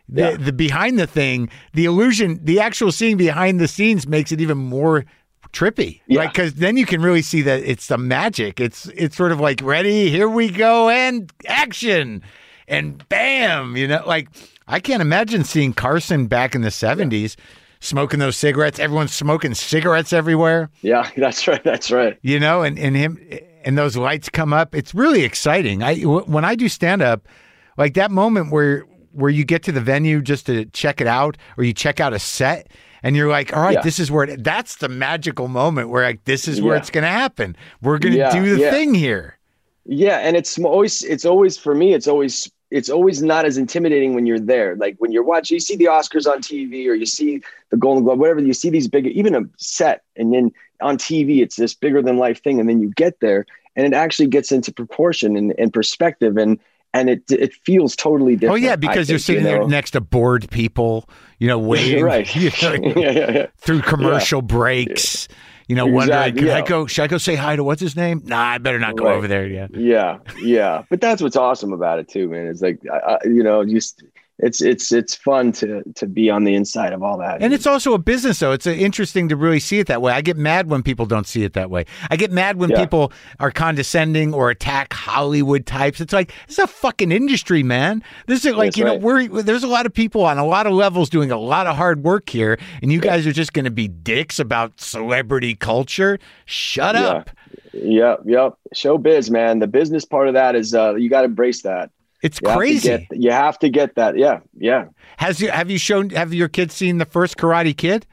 the, Yeah. the behind the thing, the illusion, the actual seeing behind the scenes makes it even more trippy. Yeah. Like because then you can really see that it's the magic. It's it's sort of like ready, here we go, and action, and bam. You know, like I can't imagine seeing Carson back in the seventies. Smoking those cigarettes, everyone's smoking cigarettes everywhere Yeah, that's right. That's right. you know, and, and him and those lights come up. It's really exciting. I w- when I do stand up, like that moment where where you get to the venue just to check it out, or you check out a set, and you're like, all right, Yeah. this is where it, that's the magical moment where like this is where Yeah. it's going to happen. We're going to Yeah, do the thing here. Yeah, and it's always it's always for me. It's always it's always not as intimidating when you're there. Like when you're watching, you see the Oscars on TV or you see the Golden Globe, whatever. You see these big, even a set, and then on TV, it's this bigger than life thing, and then you get there, and it actually gets into proportion and, and perspective, and and it it feels totally different. Oh yeah, because you're sitting you know? there next to bored people, you know, waiting right? you know, yeah, yeah, yeah. through commercial breaks. You know, wondering, Exactly, can I go? Should I go say hi to what's his name? Nah, I better not go Right. over there yet. yeah yeah but that's what's awesome about it too man it's like I, I, you know just it's it's it's fun to to be on the inside of all that. And it's also a business, though. It's interesting to really see it that way. I get mad when people don't see it that way. I get mad when Yeah. people are condescending or attack Hollywood types. It's like it's a fucking industry, man. This is like That's you know right. we're there's a lot of people on a lot of levels doing a lot of hard work here, and you guys are just going to be dicks about celebrity culture. Shut Yeah. up. Yep, yep. Showbiz, man. The business part of that is uh, you got to embrace that. It's You have crazy. get- you have to get that. Yeah, yeah. Has you have you shown have your kids seen the first Karate Kid?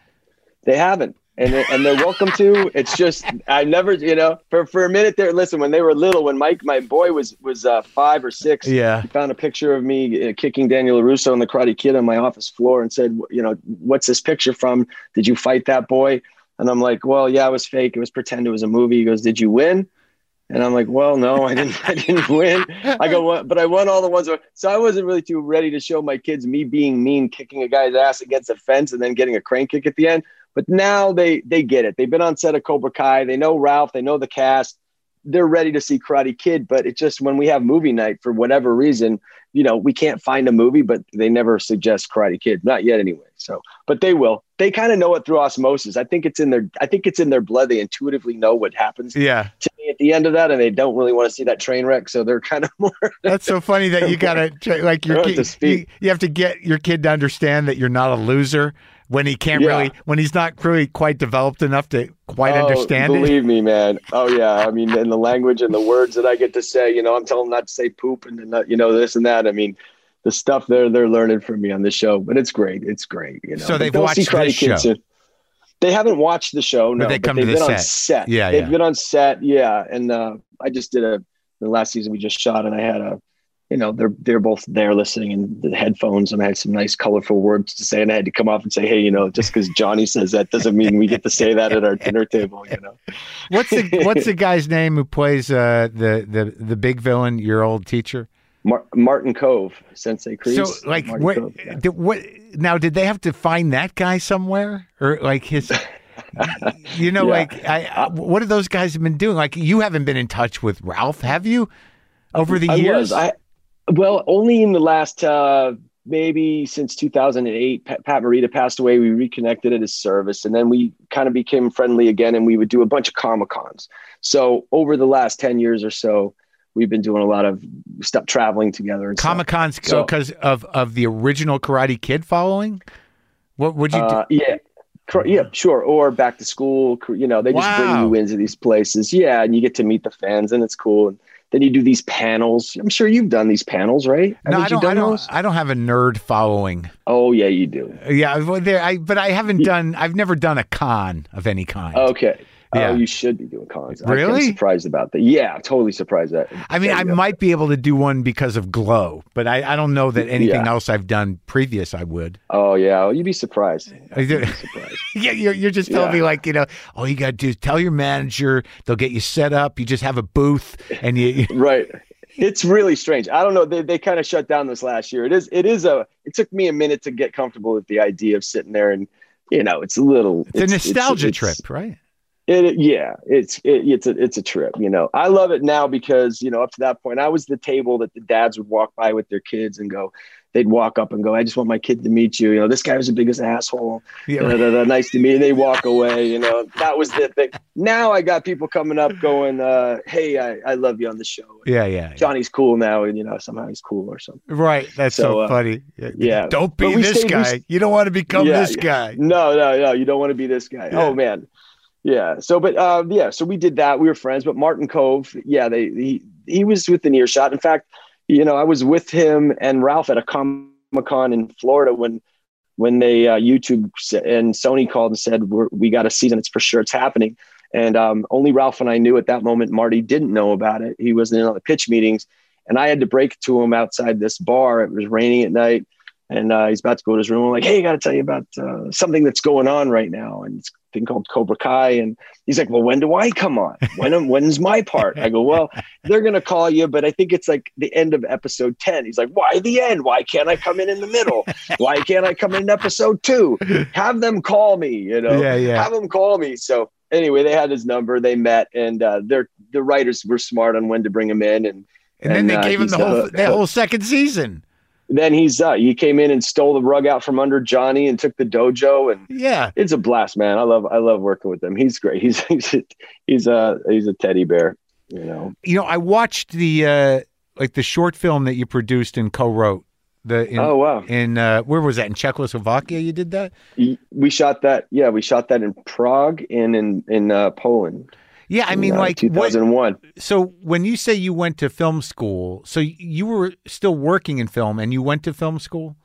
They haven't, and they- and they're welcome to. It's just I never, you know, for for a minute there. Listen, when they were little, when Mike, my boy, was was uh, five or six, Yeah. he found a picture of me uh, kicking Daniel LaRusso and the Karate Kid on my office floor and said, you know, what's this picture from? Did you fight that boy? And I'm like, well, yeah, it was fake. It was pretend. It was a movie. He goes, did you win? And I'm like, well, no, I didn't. I didn't win. I go, "What?" but I won all the ones. So I wasn't really too ready to show my kids me being mean, kicking a guy's ass against a fence, and then getting a crane kick at the end. But now they they get it. They've been on set of Cobra Kai. They know Ralph. They know the cast. They're ready to see Karate Kid. But it's just when we have movie night for whatever reason, you know, we can't find a movie, but they never suggest Karate Kid. Not yet, anyway. So, but they will. They kind of know it through osmosis. I think it's in their. I think it's in their blood. They intuitively know what happens Yeah. to at the end of that, and they don't really want to see that train wreck. So they're kind of more. That's so funny that you gotta like your I don't have kid. speak. You, you have to get your kid to understand that you're not a loser when he can't Yeah. really when he's not really quite developed enough to quite Oh, understand it. believe me, man. Oh yeah. I mean, in the language and the words that I get to say, you know, I'm telling them not to say poop and not, you know this and that. I mean, the stuff they're they're learning from me on the show, but it's great. It's great. You know. So they've watched this show? soon. They haven't watched the show, no, they but come to they've the been on set. set. Yeah, they've yeah. been on set, yeah. And uh, I just did a the last season we just shot, and I had a, you know, they're they're both there listening in the headphones, and I had some nice colorful words to say, and I had to come off and say, hey, you know, just because Johnny says that doesn't mean we get to say that at our dinner table, you know. What's the What's the guy's name who plays uh, the the the big villain? Your old teacher. Mar- Martin Kove, Sensei Kreese. So like Martin what, Kove, yeah. did, what? Now did they have to find that guy somewhere or like his? You know, Yeah. like I, I, what have those guys been doing? Like you haven't been in touch with Ralph, have you? Over the I years, was. I well, only in the last uh, maybe since 2008, Pat, Pat Morita passed away. We reconnected at his service, and then we kind of became friendly again, and we would do a bunch of comic cons. So over the last 10 years or so, we've been doing a lot of stuff, traveling together. Comic Cons So- because of of the original Karate Kid following. What would you do? Uh, yeah. Yeah, sure. Or back to school. You know, they just Wow. bring you into these places. Yeah, and you get to meet the fans, and it's cool. And then you do these panels. I'm sure you've done these panels, right? no, I don't. I don't. those? I don't have a nerd following. Oh yeah, you do. Yeah, well, there. I but I haven't done. I've never done a con of any kind. Okay. Oh, yeah. Oh, you should be doing cons. Really? I'm surprised about that. Yeah, totally surprised that. I mean, I might be able to do one because of Glow, but I, I don't know that anything Yeah. else I've done previous I would. Oh yeah, well, you'd be surprised. You'd be yeah, surprised. you're, you're just telling Yeah. me like you know, all you got to do is tell your manager. They'll get you set up. You just have a booth, and you. you- right. It's really strange. I don't know. They, they kind of shut down this last year. It is it is a it took me a minute to get comfortable with the idea of sitting there and you know, it's a little it's a nostalgia it's- trip, right? It, yeah, it's it, it's a it's a trip. You know, I love it now because you know up to that point I was the table that the dads would walk by with their kids and go. They'd walk up and go, "I just want my kid to meet you." You know, this guy was the biggest asshole. Yeah, Da, da, da, nice to meet. you. They walk away. You know, that was the thing. Now I got people coming up going, uh, "Hey, I, I love you on the show." yeah, yeah. Johnny's cool now, and you know somehow he's cool or something. Right. That's so, So, uh, funny. yeah. Don't be this stayed- guy. you don't want to become Yeah, this guy. No, no, no. You don't want to be this guy. Oh man, yeah. So, but uh, yeah. So we did that. We were friends. But Martin Kove, yeah, they he he was within earshot. In fact, you know, I was with him and Ralph at a Comic Con in Florida when when they uh, YouTube and Sony called and said we got a season. It's for sure. It's happening. And um, only Ralph and I knew at that moment. Marty didn't know about it. He wasn't in on the pitch meetings, and I had to break to him outside this bar. It was raining at night, and uh, he's about to go to his room. I'm like, "Hey, I got to tell you about uh, something that's going on right now, and thing called Cobra Kai." And he's like, "Well, when do I come on? When am- when's my part?" I go, "Well, they're gonna call you, but I think it's like the end of episode ten. He's like, "Why the end? Why can't I come in in the middle? Why can't I come in episode two? Have them call me, you know? Yeah, yeah. Have them call me." So anyway, they had his number. They met, and uh, their the writers were smart on when to bring him in, and And, then they uh, gave him the whole the whole second season. Then he's uh, he came in and stole the rug out from under Johnny and took the dojo and Yeah. it's a blast, man. I love I love working with him. He's great. He's he's a, he's a he's a teddy bear. You know. You know, I watched the uh like the short film that you produced and co-wrote. The in, oh wow. in uh where was that? In Czechoslovakia you did that? We shot that. Yeah, we shot that in Prague and in in uh, Poland. Yeah, I mean uh, like what, 2001. so when you say you went to film school, so you were still working in film and you went to film school?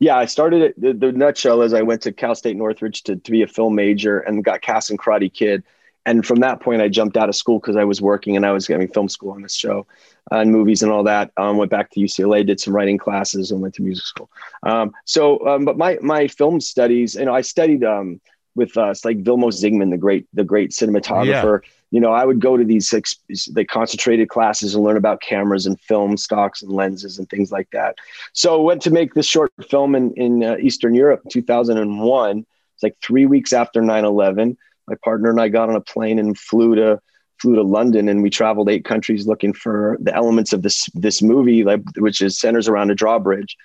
Yeah, I started it. The, the nutshell is I went to Cal State Northridge to, to be a film major and got cast in Karate Kid. And from that point, I jumped out of school because I was working and I was getting film school on this show uh, and movies and all that. Um, went back to UCLA, did some writing classes, and went to music school. Um, so, um, but my my film studies, you know, I studied um, with it's like Vilmos Zsigmond, the great the great cinematographer. You know, I would go to these the concentrated classes and learn about cameras and film stocks and lenses and things like that. So, I went to make this short film in in uh, Eastern Europe in 2001. It's like three weeks after 9/11 my partner and I got on a plane and flew to flew to London and we traveled eight countries looking for the elements of this this movie like which is centers around a drawbridge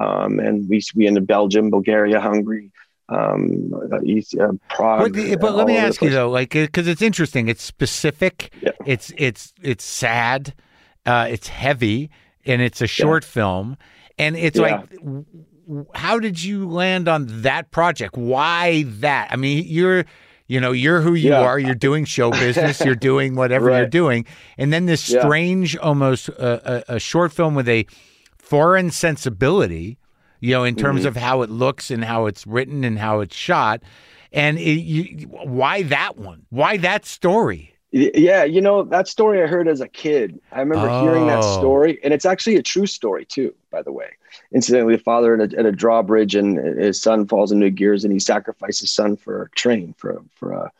um, and we we ended Belgium Bulgaria Hungary um, uh, uh, Prague But, but let me ask you though, like, because it's interesting. It's specific. Yeah. It's it's it's sad. Uh, it's heavy, and it's a short film. And it's Yeah. like, how did you land on that project? Why that? I mean, you're. You know, you're who you Yeah. are. You're doing show business. You're doing whatever you're doing, and then this Yeah. strange, almost uh, a, a short film with a foreign sensibility. You know, in terms Mm-hmm. of how it looks and how it's written and how it's shot, and it, you, why that one? Why that story? Yeah, you know that story I heard as a kid. I remember hearing that Oh. story, and it's actually a true story too. By the way, incidentally, a father at a, at a drawbridge, and his son falls into gears, and he sacrifices his son for a train for for a,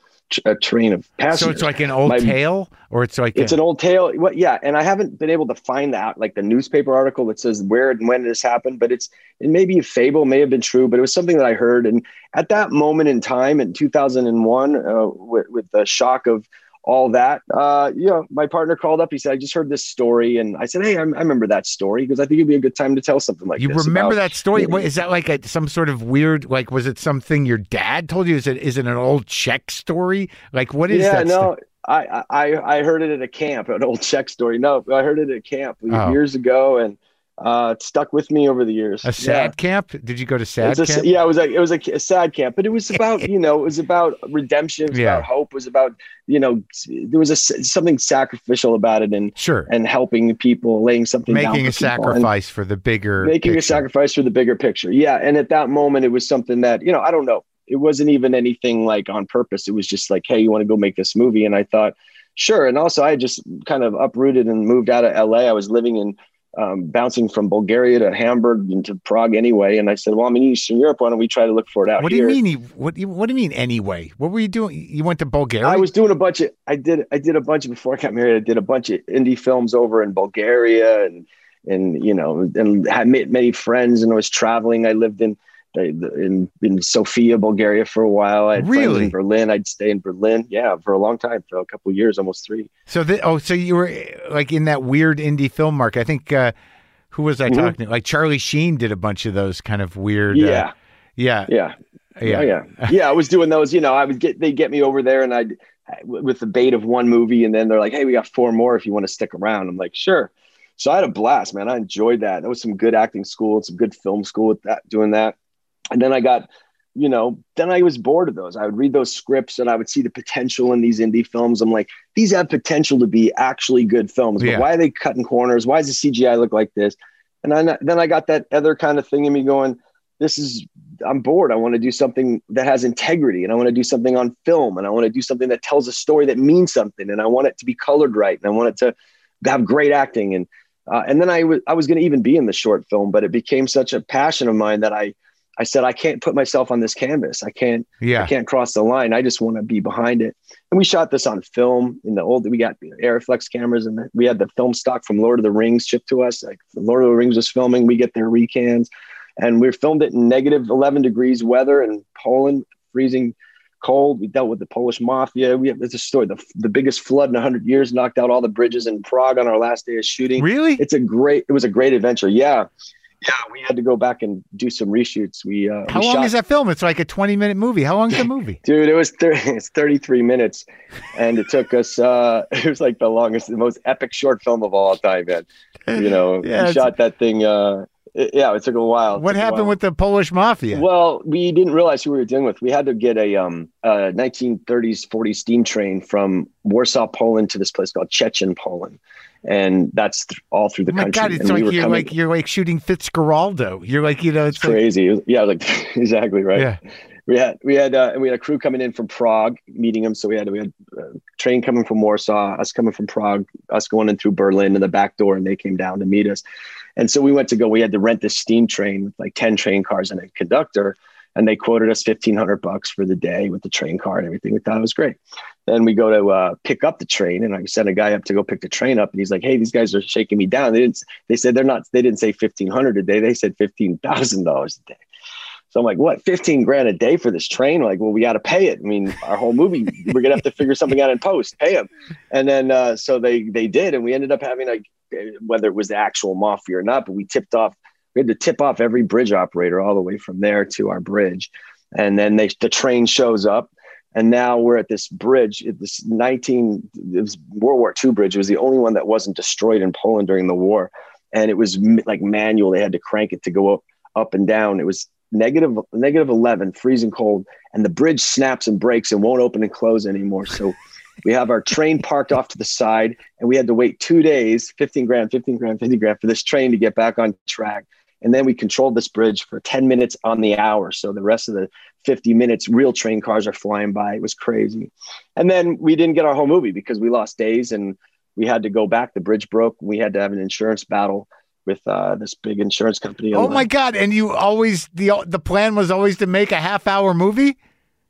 a train of passengers. So it's like an old My- tale, or it's like It's a, an old tale. What? Yeah, and I haven't been able to find that, like the newspaper article that says where and when this happened. But it's it may be a fable, may have been true, but it was something that I heard. And at that moment in time, in 2001, uh, with, with the shock of all that, uh, you know, my partner called up. He said, "I just heard this story," and I said, "Hey, I, I remember that story because I think it'd be a good time to tell something like you this." remember about- that story? Is that like a, some sort of weird? Like, was it something your dad told you? Is it is it an old Czech story? Like, what is yeah, that? no. sto- I, I I heard it at a camp, an old Czech story. No, I heard it at camp Oh. years ago, and uh, it stuck with me over the years. a Yeah. sad camp? Did you go to sad a- camp? yeah, it was like it was a, a sad camp, but it was about you know it was about redemption, it was Yeah. about hope, it was about you know there was a something sacrificial about it and Sure, and helping people, laying something making a sacrifice for the bigger making a sacrifice for the bigger picture. Yeah, and at that moment, it was something that you know I don't know. It wasn't even anything like on purpose. It was just like, hey, you want to go make this movie? And I thought, sure. And also, I just kind of uprooted and moved out of LA. I was living in um, bouncing from Bulgaria to Hamburg and to Prague anyway. And I said, well, I'm in Eastern Europe. Why don't we try to look for it out What do here? you mean? What do you, what do you mean? Anyway, what were you doing? You went to Bulgaria? I was doing a bunch of I did I did a bunch of before I got married. I did a bunch of indie films over in Bulgaria and and you know and had made many friends and I was traveling. I lived in in in Sofia, Bulgaria for a while. I Really? in Berlin. I'd stay in Berlin, yeah, for a long time, for a couple of years, almost three. So the, oh, so you were like in that weird indie film market. I think uh, who was I Mhm. talking to? Like Charlie Sheen did a bunch of those kind of weird. uh, Yeah, yeah, yeah, yeah, Oh, yeah, yeah. I was doing those. You know, I would get they get me over there, and I'd with the bait of one movie, and then they're like, "Hey, we got four more if you want to stick around." I'm like, "Sure." So I had a blast, man. I enjoyed that. That was some good acting school, and some good film school with that doing that. And then I got, you know, then I was bored of those. I would read those scripts, and I would see the potential in these indie films. I'm like, these have potential to be actually good films, but Yeah. why are they cutting corners? Why does the CGI look like this? And then then I got that other kind of thing in me going, this is I'm bored. I want to do something that has integrity and I want to do something on film and I want to do something that tells a story that means something and I want it to be colored right and I want it to have great acting and uh, and then I was I was going to even be in the short film but it became such a passion of mine that I I said I can't put myself on this canvas. I can't yeah. I can't cross the line. I just want to be behind it. And we shot this on film in the old, we got Arriflex cameras and we had the film stock from Lord of the Rings shipped to us. Like Lord of the Rings was filming, we get their recans and we filmed it in negative 11 degrees weather in Poland, freezing cold. We dealt with the Polish mafia. We have this story, the, the biggest flood in 100 years, knocked out all the bridges in Prague on our last day of shooting Really? it's a great it was a great adventure yeah Yeah, we had to go back and do some reshoots. We uh, How we long shot- is that film? It's like a 20 minute movie. How long is the movie? Dude, it was it's 33 minutes, and it took us. uh It was like the longest, the most epic short film of all time, man. You know, Yeah, we shot that thing. uh it- Yeah, it took a while. What happened while. with the Polish mafia? Well, we didn't realize who we were dealing with. We had to get a um a 1930s 40s steam train from Warsaw, Poland, to this place called Chechen, Poland, and that's th- all through the oh my country. God, it's and like were you're coming- like you're like shooting Fitzcarraldo. You're like, you know, it's it's like, crazy. It was- yeah, like exactly right. yeah. we had we had uh, and we had a crew coming in from Prague meeting him. So we had we had a train coming from Warsaw, us coming from Prague, us going in through Berlin in the back door, and they came down to meet us. And so we went to go. We had to rent this steam train with like ten train cars and a conductor, and they quoted us fifteen hundred bucks for the day with the train car and everything. We thought it was great. Then we go to uh, pick up the train, and I sent a guy up to go pick the train up, and he's like, "Hey, these guys are shaking me down." They didn't. They said they're not. They didn't say fifteen hundred a day. They said fifteen thousand dollars a day. So I'm like, what, 15 grand a day for this train? Like, well, we got to pay it. I mean, our whole movie, we're going to have to figure something out in post, pay them. And then, uh, so they, they did. And we ended up having like, whether it was the actual mafia or not, but we tipped off, we had to tip off every bridge operator all the way from there to our bridge. And then they, the train shows up and now we're at this bridge, this 19, it was World War II bridge. It was the only one that wasn't destroyed in Poland during the war. And it was like manual. They had to crank it to go up, up and down. It was negative negative 11 freezing cold and the bridge snaps and breaks and won't open and close anymore so we have our train parked off to the side and we had to wait two days 15 grand 15 grand 50 grand for this train to get back on track and then we controlled this bridge for 10 minutes on the hour so the rest of the 50 minutes real train cars are flying by it was crazy and then we didn't get our whole movie because we lost days and we had to go back the bridge broke we had to have an insurance battle with uh, this big insurance company Oh my God! And you always the the plan was always to make a half hour movie.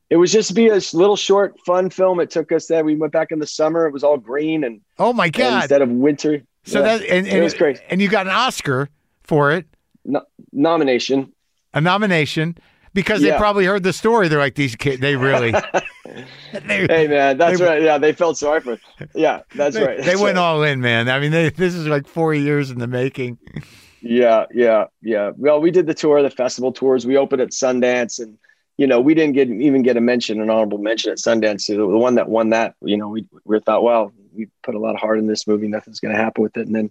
It was just to be a little short, fun film. It took us there. We went back in the summer. It was all green and, Oh my God! instead of winter. so Yeah, that and, it was great. and you got an Oscar for it, Nomination. a nomination because they probably heard the story. They're like these kids. They really. they, Hey man, that's They- right. Yeah, they felt sorry for. Yeah, that's they, right. they went right. all in, man. I mean, they, this is like four years in the making. Yeah, yeah, yeah. Well, we did the tour, the festival tours. We opened at Sundance, and you know, we didn't get even get a mention, an honorable mention at Sundance. So the one that won that, you know, we we thought, well, we put a lot of heart in this movie. Nothing's going to happen with it, and then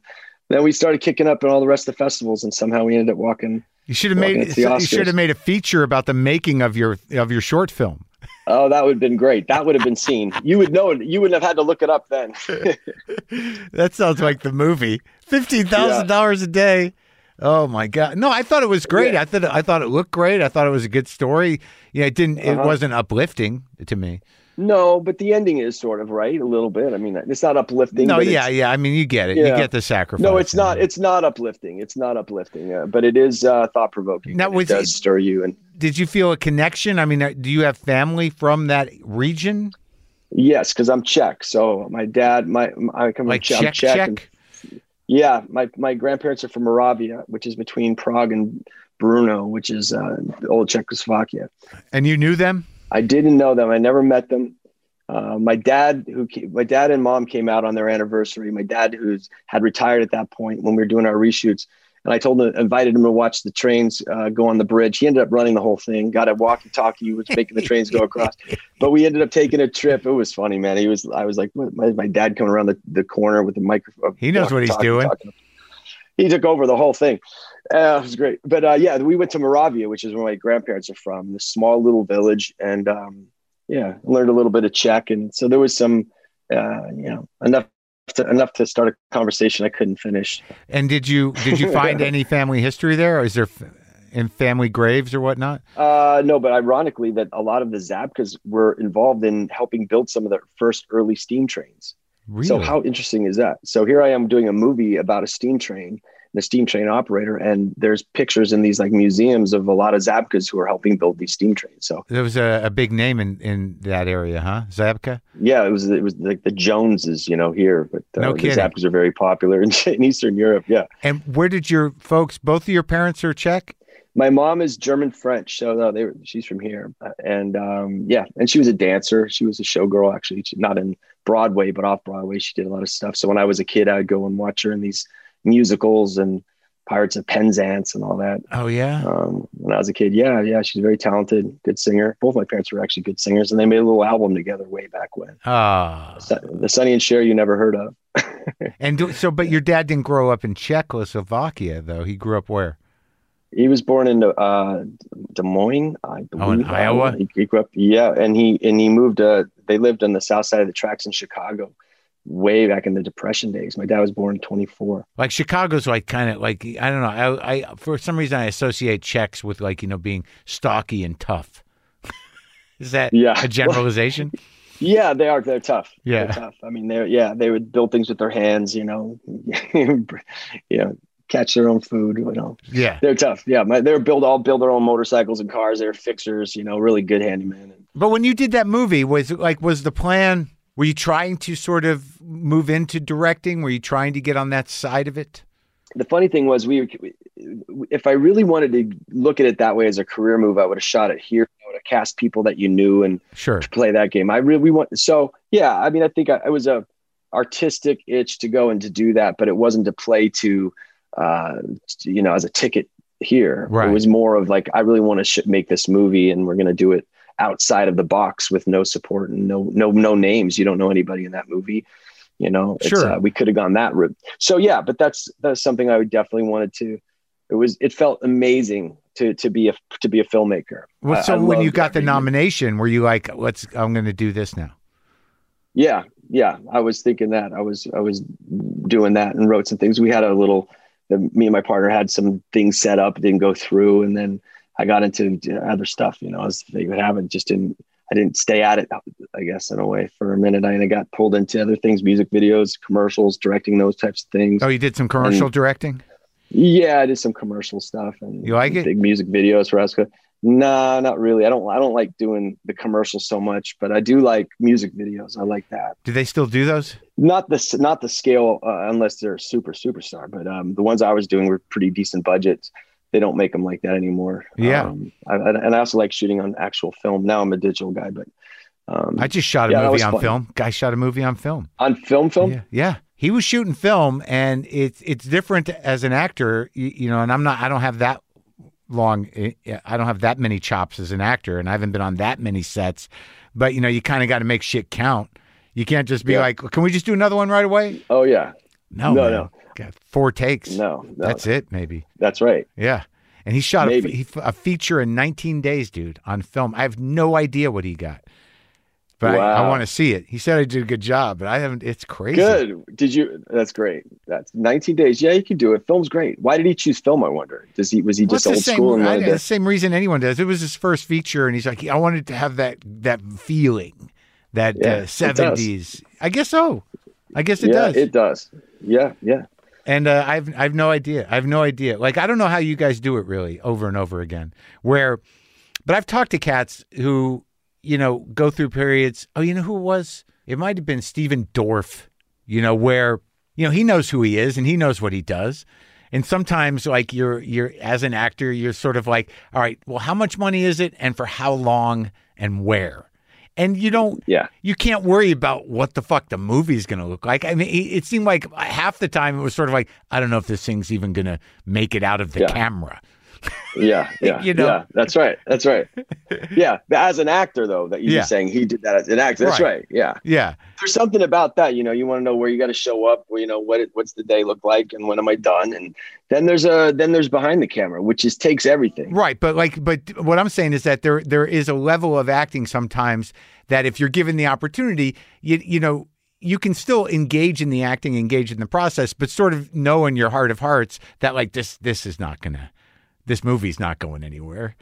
then we started kicking up in all the rest of the festivals, and somehow we ended up walking. You should have made. You should have made a feature about the making of your of your short film. Oh, that would have been great. That would have been seen. You would know it. You wouldn't have had to look it up then. That sounds like the movie. Fifteen thousand dollars a day. Oh my god! No, I thought it was great. Yeah. I thought I thought it looked great. I thought it was a good story. Yeah, it didn't. It Uh-huh. wasn't uplifting to me. No, but the ending is sort of right, a little bit. I mean, it's not uplifting. No, yeah, yeah. I mean, you get it. You get the sacrifice. No, it's not. It's not uplifting. It's not uplifting. Uh, but it is uh, thought provoking. Now, it does it- stir you. And Did you feel a connection? I mean, uh, do you have family from that region, yes, because I'm Czech. So my dad, my, my I come like from Czech? Czech. and- yeah, my my grandparents are from Moravia, which is between Prague and Brno, which is uh, old Czechoslovakia. And you knew them? I didn't know them. I never met them. Uh, my dad, who my dad and mom came out on their anniversary. My dad, who's had retired at that point when we were doing our reshoots, and I told him, invited him to watch the trains uh, go on the bridge. He ended up running the whole thing. Got a walkie-talkie, was making the trains go across. But we ended up taking a trip. It was funny, man. He was. I was like, my, my dad coming around the, the corner with the microphone. He knows what he's doing. talking. He took over the whole thing. Uh, it was great. But uh, yeah, we went to Moravia, which is where my grandparents are from, this small little village, and um, yeah, learned a little bit of Czech, and so there was some, uh, you know, enough to, enough to start a conversation I couldn't finish. And did you did you find any family history there? Or is there in family graves or whatnot? Uh, no, but ironically, that a lot of the Zabkas were involved in helping build some of the first early steam trains. Really? So how interesting is that? So here I am doing a movie about a steam train, the steam train operator, and there's pictures in these like museums of a lot of Zabkas who are helping build these steam trains. So there was a, a big name in, in that area, huh? Zabka. yeah, it was it was like the Joneses, you know, here, but uh, No the. Zabkas are very popular in, in Eastern Europe. Yeah. And where did your folks? Both of your parents are Czech. My mom is German French, so no, they were, she's from here, and um, yeah, and she was a dancer. She was a showgirl, actually, She- not in Broadway, but off Broadway. She did a lot of stuff. So when I was a kid, I'd go and watch her in these musicals and Pirates of Penzance and all that. Oh yeah. Um, when I was a kid, yeah, yeah, she's a very talented, good singer. Both my parents were actually good singers, and they made a little album together way back when. Ah. The Sonny and Cher you never heard of. and do, so, but your dad didn't grow up in Czechoslovakia, though. He grew up where? He was born in uh, Des Moines, I believe. Oh, in Iowa. He, he grew up, yeah, and he and he moved. Uh, they lived on the south side of the tracks in Chicago, way back in the Depression days. My dad was born in 24. Like Chicago's like kind of like I don't know. I, I for some reason I associate Czechs with like you know being stocky and tough. Is that Yeah. a generalization? Yeah, they are. They're tough. Yeah. They're tough. I mean, they're yeah. They would build things with their hands. You know, you know, catch their own food. You know, yeah. they're tough. Yeah, my, they're build all build their own motorcycles and cars. They're fixers. You know, really good handyman. But when you did that movie, was like was the plan? Were you trying to sort of move into directing? Were you trying to get on that side of it? the funny thing was we if i really wanted to look at it that way as a career move i would have shot it here i would have cast people that you knew and Sure. To play that game i really want so yeah i mean i think I, it was a artistic itch to go and to do that but it wasn't to play to uh you know as a ticket here Right. it was more of like i really want to sh- make this movie and we're going to do it outside of the box with no support and no no no names you don't know anybody in that movie you know It's, Sure. uh, we could have gone that route so yeah but that's that's something i would definitely wanted to it was it felt amazing to to be a to be a filmmaker Well, so I when you got the nomination, were you like, "Let's"? I'm going to do this now. yeah yeah i was thinking that i was i was doing that and wrote some things we had a little the, me and my partner had some things set up didn't go through and then i got into other stuff you know as they would have it. Just didn't i didn't stay at it i guess in a way for a minute. I, I got pulled into other things music videos commercials directing those types of things. Oh, you did some commercial directing. yeah i did some commercial stuff and You like it? big music videos for us. Nah not really. I don't i don't like doing the commercials so much but i do like music videos. I like that. Do they still do those? Not the not the scale uh, unless they're super superstar but um, the ones i was doing were pretty decent budgets they don't make them like that anymore Yeah. um, I, and i also like shooting on actual film now i'm a digital guy but um, I just shot a Yeah, movie on fun. film. Guy shot a movie on film. on film film Yeah, yeah. He was shooting film, and it's it's different as an actor, you, you know. And I'm not. I don't have that long. eh, I don't have that many chops as an actor, and I haven't been on that many sets. But you know, you kind of got to make shit count. You can't just be Yeah. like, "Can we just do another one right away?" oh yeah No, No, man. no. Got four takes. no, no That's it, maybe. that's right Yeah. And he shot a, he, a feature in 19 days, dude, on film. I have no idea what he got, but I, I want to see it. He said I did a good job, but I haven't. It's crazy. good did you that's great that's 19 days yeah you can do it film's great why did he choose film i wonder does he was he just old same, school and I- the same reason anyone does. It was his first feature, and he's like, I wanted to have that that feeling, that Yeah, uh, 70s. I guess so. I guess it yeah does. it does yeah yeah And uh, I've I've no idea. I have no idea. Like I don't know how you guys do it really over and over again. Where, but I've talked to cats who you know go through periods. Oh, you know who it was? It might have been Stephen Dorff. You know where you know he knows who he is and he knows what he does. And sometimes, like you're you're as an actor, you're sort of like, all right, well, how much money is it, and for how long, and where? And you don't yeah you can't worry about what the fuck the movie's going to look like. I mean, it, it seemed like half the time it was sort of like, I don't know if this thing's even going to make it out of the Yeah. camera. Yeah yeah You know? yeah that's right that's right yeah as an actor though that you're Yeah. saying he did that as an actor that's Right. right, yeah Yeah. there's something about that you know you want to know where you got to show up where you know what it, what's the day look like and when am i done and then there's a then there's behind the camera which is takes everything Right. But like, but what I'm saying is that there there is a level of acting sometimes that if you're given the opportunity, you you know. You can still engage in the acting, engage in the process, but sort of know in your heart of hearts that like this this is not gonna, this movie's not going anywhere.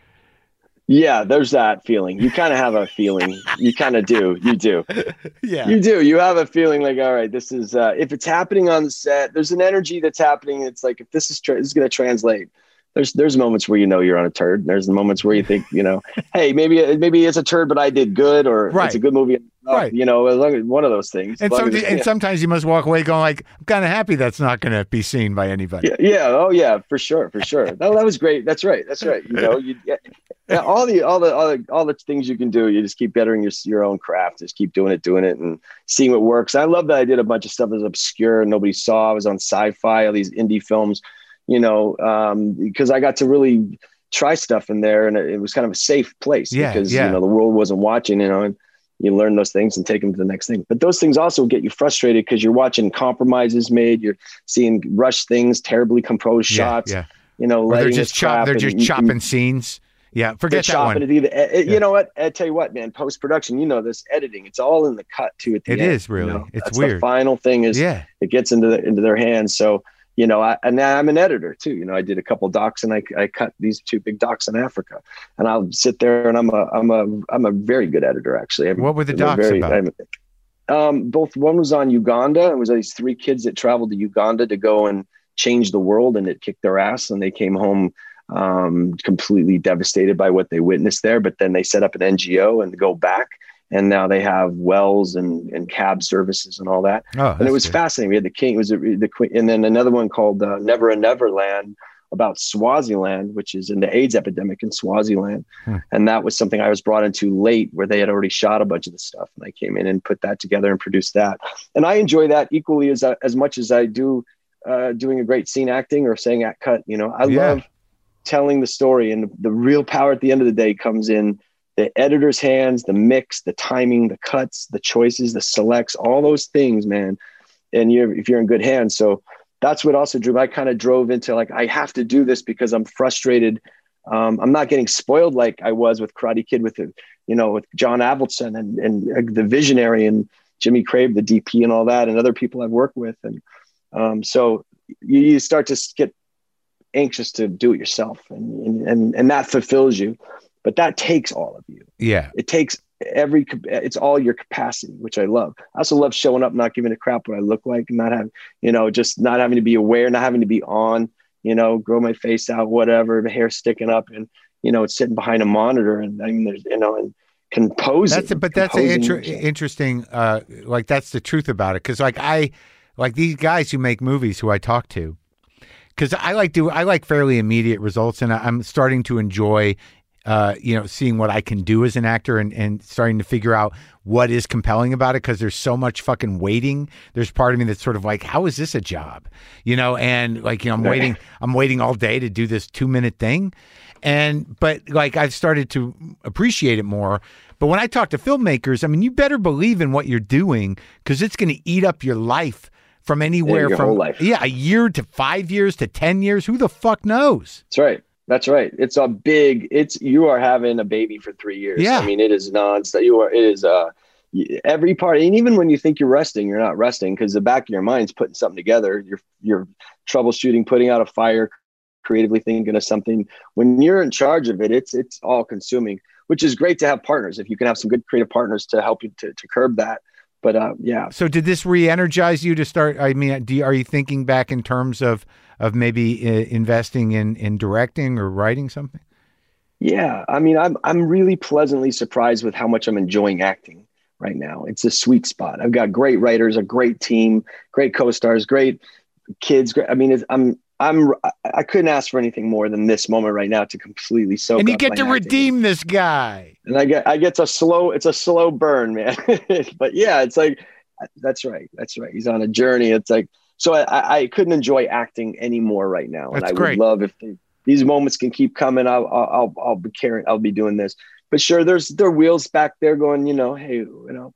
yeah there's that feeling. You kind of have a feeling. You kind of do. You do. Yeah. you do. You have a feeling like all right this is uh if it's happening on the set there's an energy that's happening. It's like if this is tra- this is going to translate there's there's moments where you know you're on a turd. There's moments where you think you know hey maybe maybe it's a turd but i did good or Right. it's a good movie Right. you know as long as one of those things And, some, as and yeah. sometimes you must walk away going like, I'm kind of happy that's not going to be seen by anybody. yeah, yeah, oh yeah, for sure, for sure. That, that was great. That's right. That's right. You know, you yeah, all the all the all the all the things you can do. You just keep bettering your your own craft. Just keep doing it, doing it, and seeing what works. I love that I did a bunch of stuff that's obscure and nobody saw. I was on sci-fi, all these indie films. you know, um, because I got to really try stuff in there, and it, it was kind of a safe place Yeah, because you know the world wasn't watching, you know, and you learn those things and take them to the next thing. But those things also get you frustrated because you're watching compromises made, you're seeing rush things, terribly composed Yeah, shots, yeah. you know, Or they're just chop, they're just you- chopping scenes. Yeah, forget that one. it either. eh, eh, Yeah. You know what? I tell you what, man. Post production, you know this editing. It's all in the cut too. At the It end, is really. you know? It's That's weird. The final thing is Yeah, it gets into the, into their hands. So you know, I, and now I'm an editor too. You know, I did a couple docs and I, I cut these two big docs in Africa, and I'll sit there and I'm a I'm a I'm a very good editor actually. I'm, What were the docs very- about? I'm- um, both one was on Uganda. It was these three kids that traveled to Uganda to go and change the world, and it kicked their ass, and they came home um, completely devastated by what they witnessed there. But then they set up an NGO and go back, and now they have wells and, and cab services and all that. oh, and it was good. fascinating. We had the king, it was the queen, and then another one called uh, Never a Neverland about Swaziland, which is in the AIDS epidemic in Swaziland. Hmm. And that was something I was brought into late where they had already shot a bunch of the stuff. And I came in and put that together and produced that. And I enjoy that equally as, as much as I do uh, doing a great scene acting or saying at cut. You know, I Yeah. love telling the story and the, the real power at the end of the day comes in the editor's hands, the mix, the timing, the cuts, the choices, the selects, all those things, man. And you're if you're in good hands. So that's what also drew. I kind of drove into like I have to do this because I'm frustrated. Um, I'm not getting spoiled like I was with Karate Kid with you know, with John Avildsen and and uh, the visionary and Jimmy Crabe, the DP, and all that, and other people I've worked with. And um, so you, you start to get anxious to do it yourself, and and and that fulfills you. But that takes all of you Yeah, it takes every it's all your capacity which i love i also love showing up not giving a crap what i look like not having you know just not having to be aware not having to be on you know grow my face out whatever the hair sticking up and you know it's sitting behind a monitor and i mean there's you know and composing that's but that's a composing inter- interesting. Uh, like that's the truth about it. Because like I, like these guys who make movies who I talk to, because I like do I like fairly immediate results, and I'm starting to enjoy. Uh, you know, seeing what I can do as an actor and, and starting to figure out what is compelling about it because there's so much fucking waiting. There's part of me that's sort of like, how is this a job? You know, and like, you know, I'm waiting, I'm waiting all day to do this two minute thing. And, but like, I've started to appreciate it more. But when I talk to filmmakers, I mean, you better believe in what you're doing because it's going to eat up your life from anywhere your from, yeah, a year to five years to 10 years. Who the fuck knows? that's right that's right. It's a big it's you are having a baby for three years. Yeah. i mean it is nonstop. You are it is uh every part and even when you think you're resting you're not resting because the back of your mind's putting something together. You're you're troubleshooting putting out a fire creatively thinking of something. When you're in charge of it it's it's all consuming which is great to have partners if you can have some good creative partners to help you to, to curb that. But uh yeah. So did this re-energize you to start? I mean, do are you thinking back in terms of of maybe uh, investing in in directing or writing something? Yeah, I mean, I'm I'm really pleasantly surprised with how much I'm enjoying acting right now. It's a sweet spot. I've got great writers, a great team, great co-stars, great kids. Great, I mean, it's, I'm I'm I- couldn't ask for anything more than this moment right now to completely soak. and you get to acting. redeem this guy. and I get I get to slow. It's a slow burn, man. but yeah, it's like that's right. That's right. He's on a journey. It's like so. I, I- couldn't enjoy acting anymore right now, and I great. would love if they, these moments can keep coming. I'll I'll I'll, be carrying. I'll be doing this. But sure, there's there are wheels back there going. You know, hey, you know.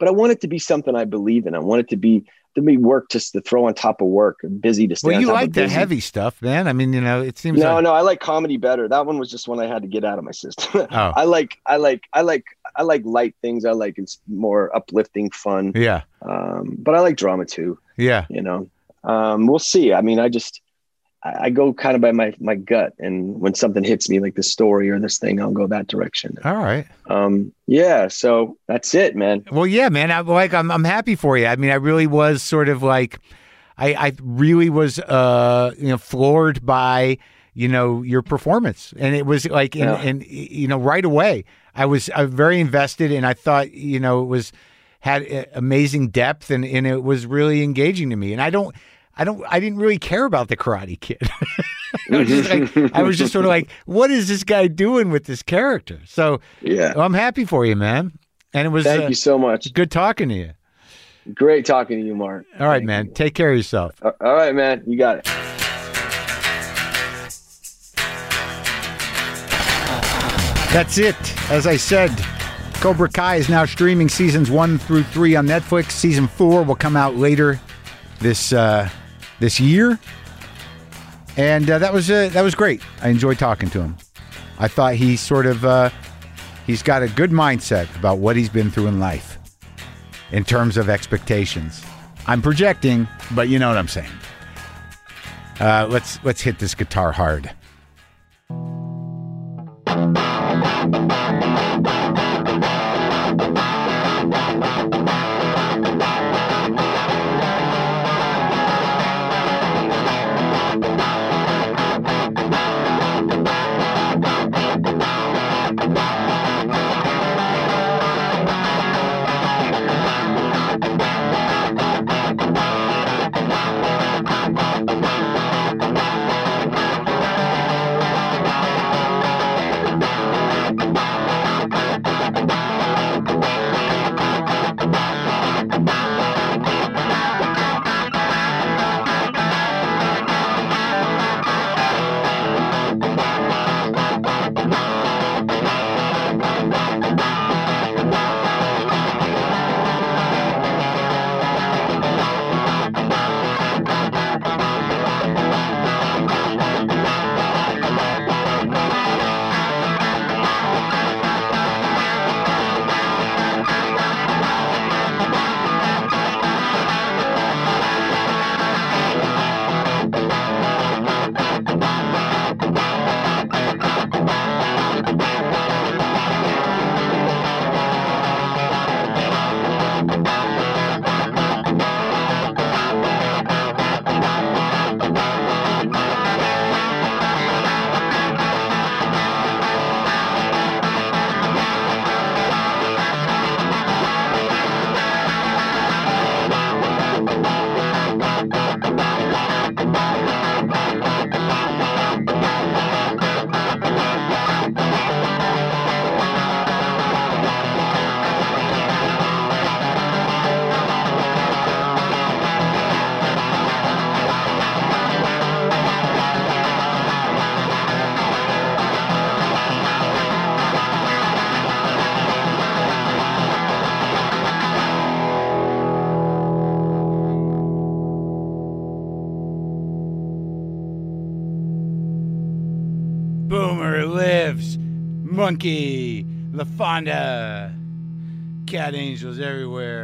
But I want it to be something I believe in. I want it to be to be work just to throw on top of work and busy to stay Well, you like the heavy stuff, man. I mean, you know, it seems No, like no, I like comedy better. That one was just one I had to get out of my system. Oh. I like, I like, I like, I like light things. I like it's more uplifting, fun. yeah, Um, but I like drama too. Yeah. You know, um, we'll see. I mean, I just, I, I go kind of by my my gut, and when something hits me, like this story or this thing, I'll go that direction. All right. Um, yeah. So that's it, man. Well, yeah, man. I like. I'm. I'm happy for you. I mean, I really was sort of like, I. I really was, uh, you know, floored by, you know, your performance, and it was like, in, Yeah. and you know, right away, I was, I was very invested, and I thought, you know, it was had eh, amazing depth and, and it was really engaging to me. And I don't, I don't, I didn't really care about the Karate Kid. I, was like, I was just sort of like, what is this guy doing with this character? So yeah, well, I'm happy for you, man. And it was thank uh, you so much. Good talking to you. Great talking to you, Marc. All right, thank man. You. Take care of yourself. Uh, all right, man. You got it. That's it. As I said, Cobra Kai is now streaming seasons one through three on Netflix. Season four will come out later this uh, this year, and uh, that was uh, that was great. I enjoyed talking to him. I thought he sort of uh, he's got a good mindset about what he's been through in life in terms of expectations. I'm projecting, but you know what I'm saying. Uh, let's let's hit this guitar hard. Monkey. LaFonda. Cat angels everywhere.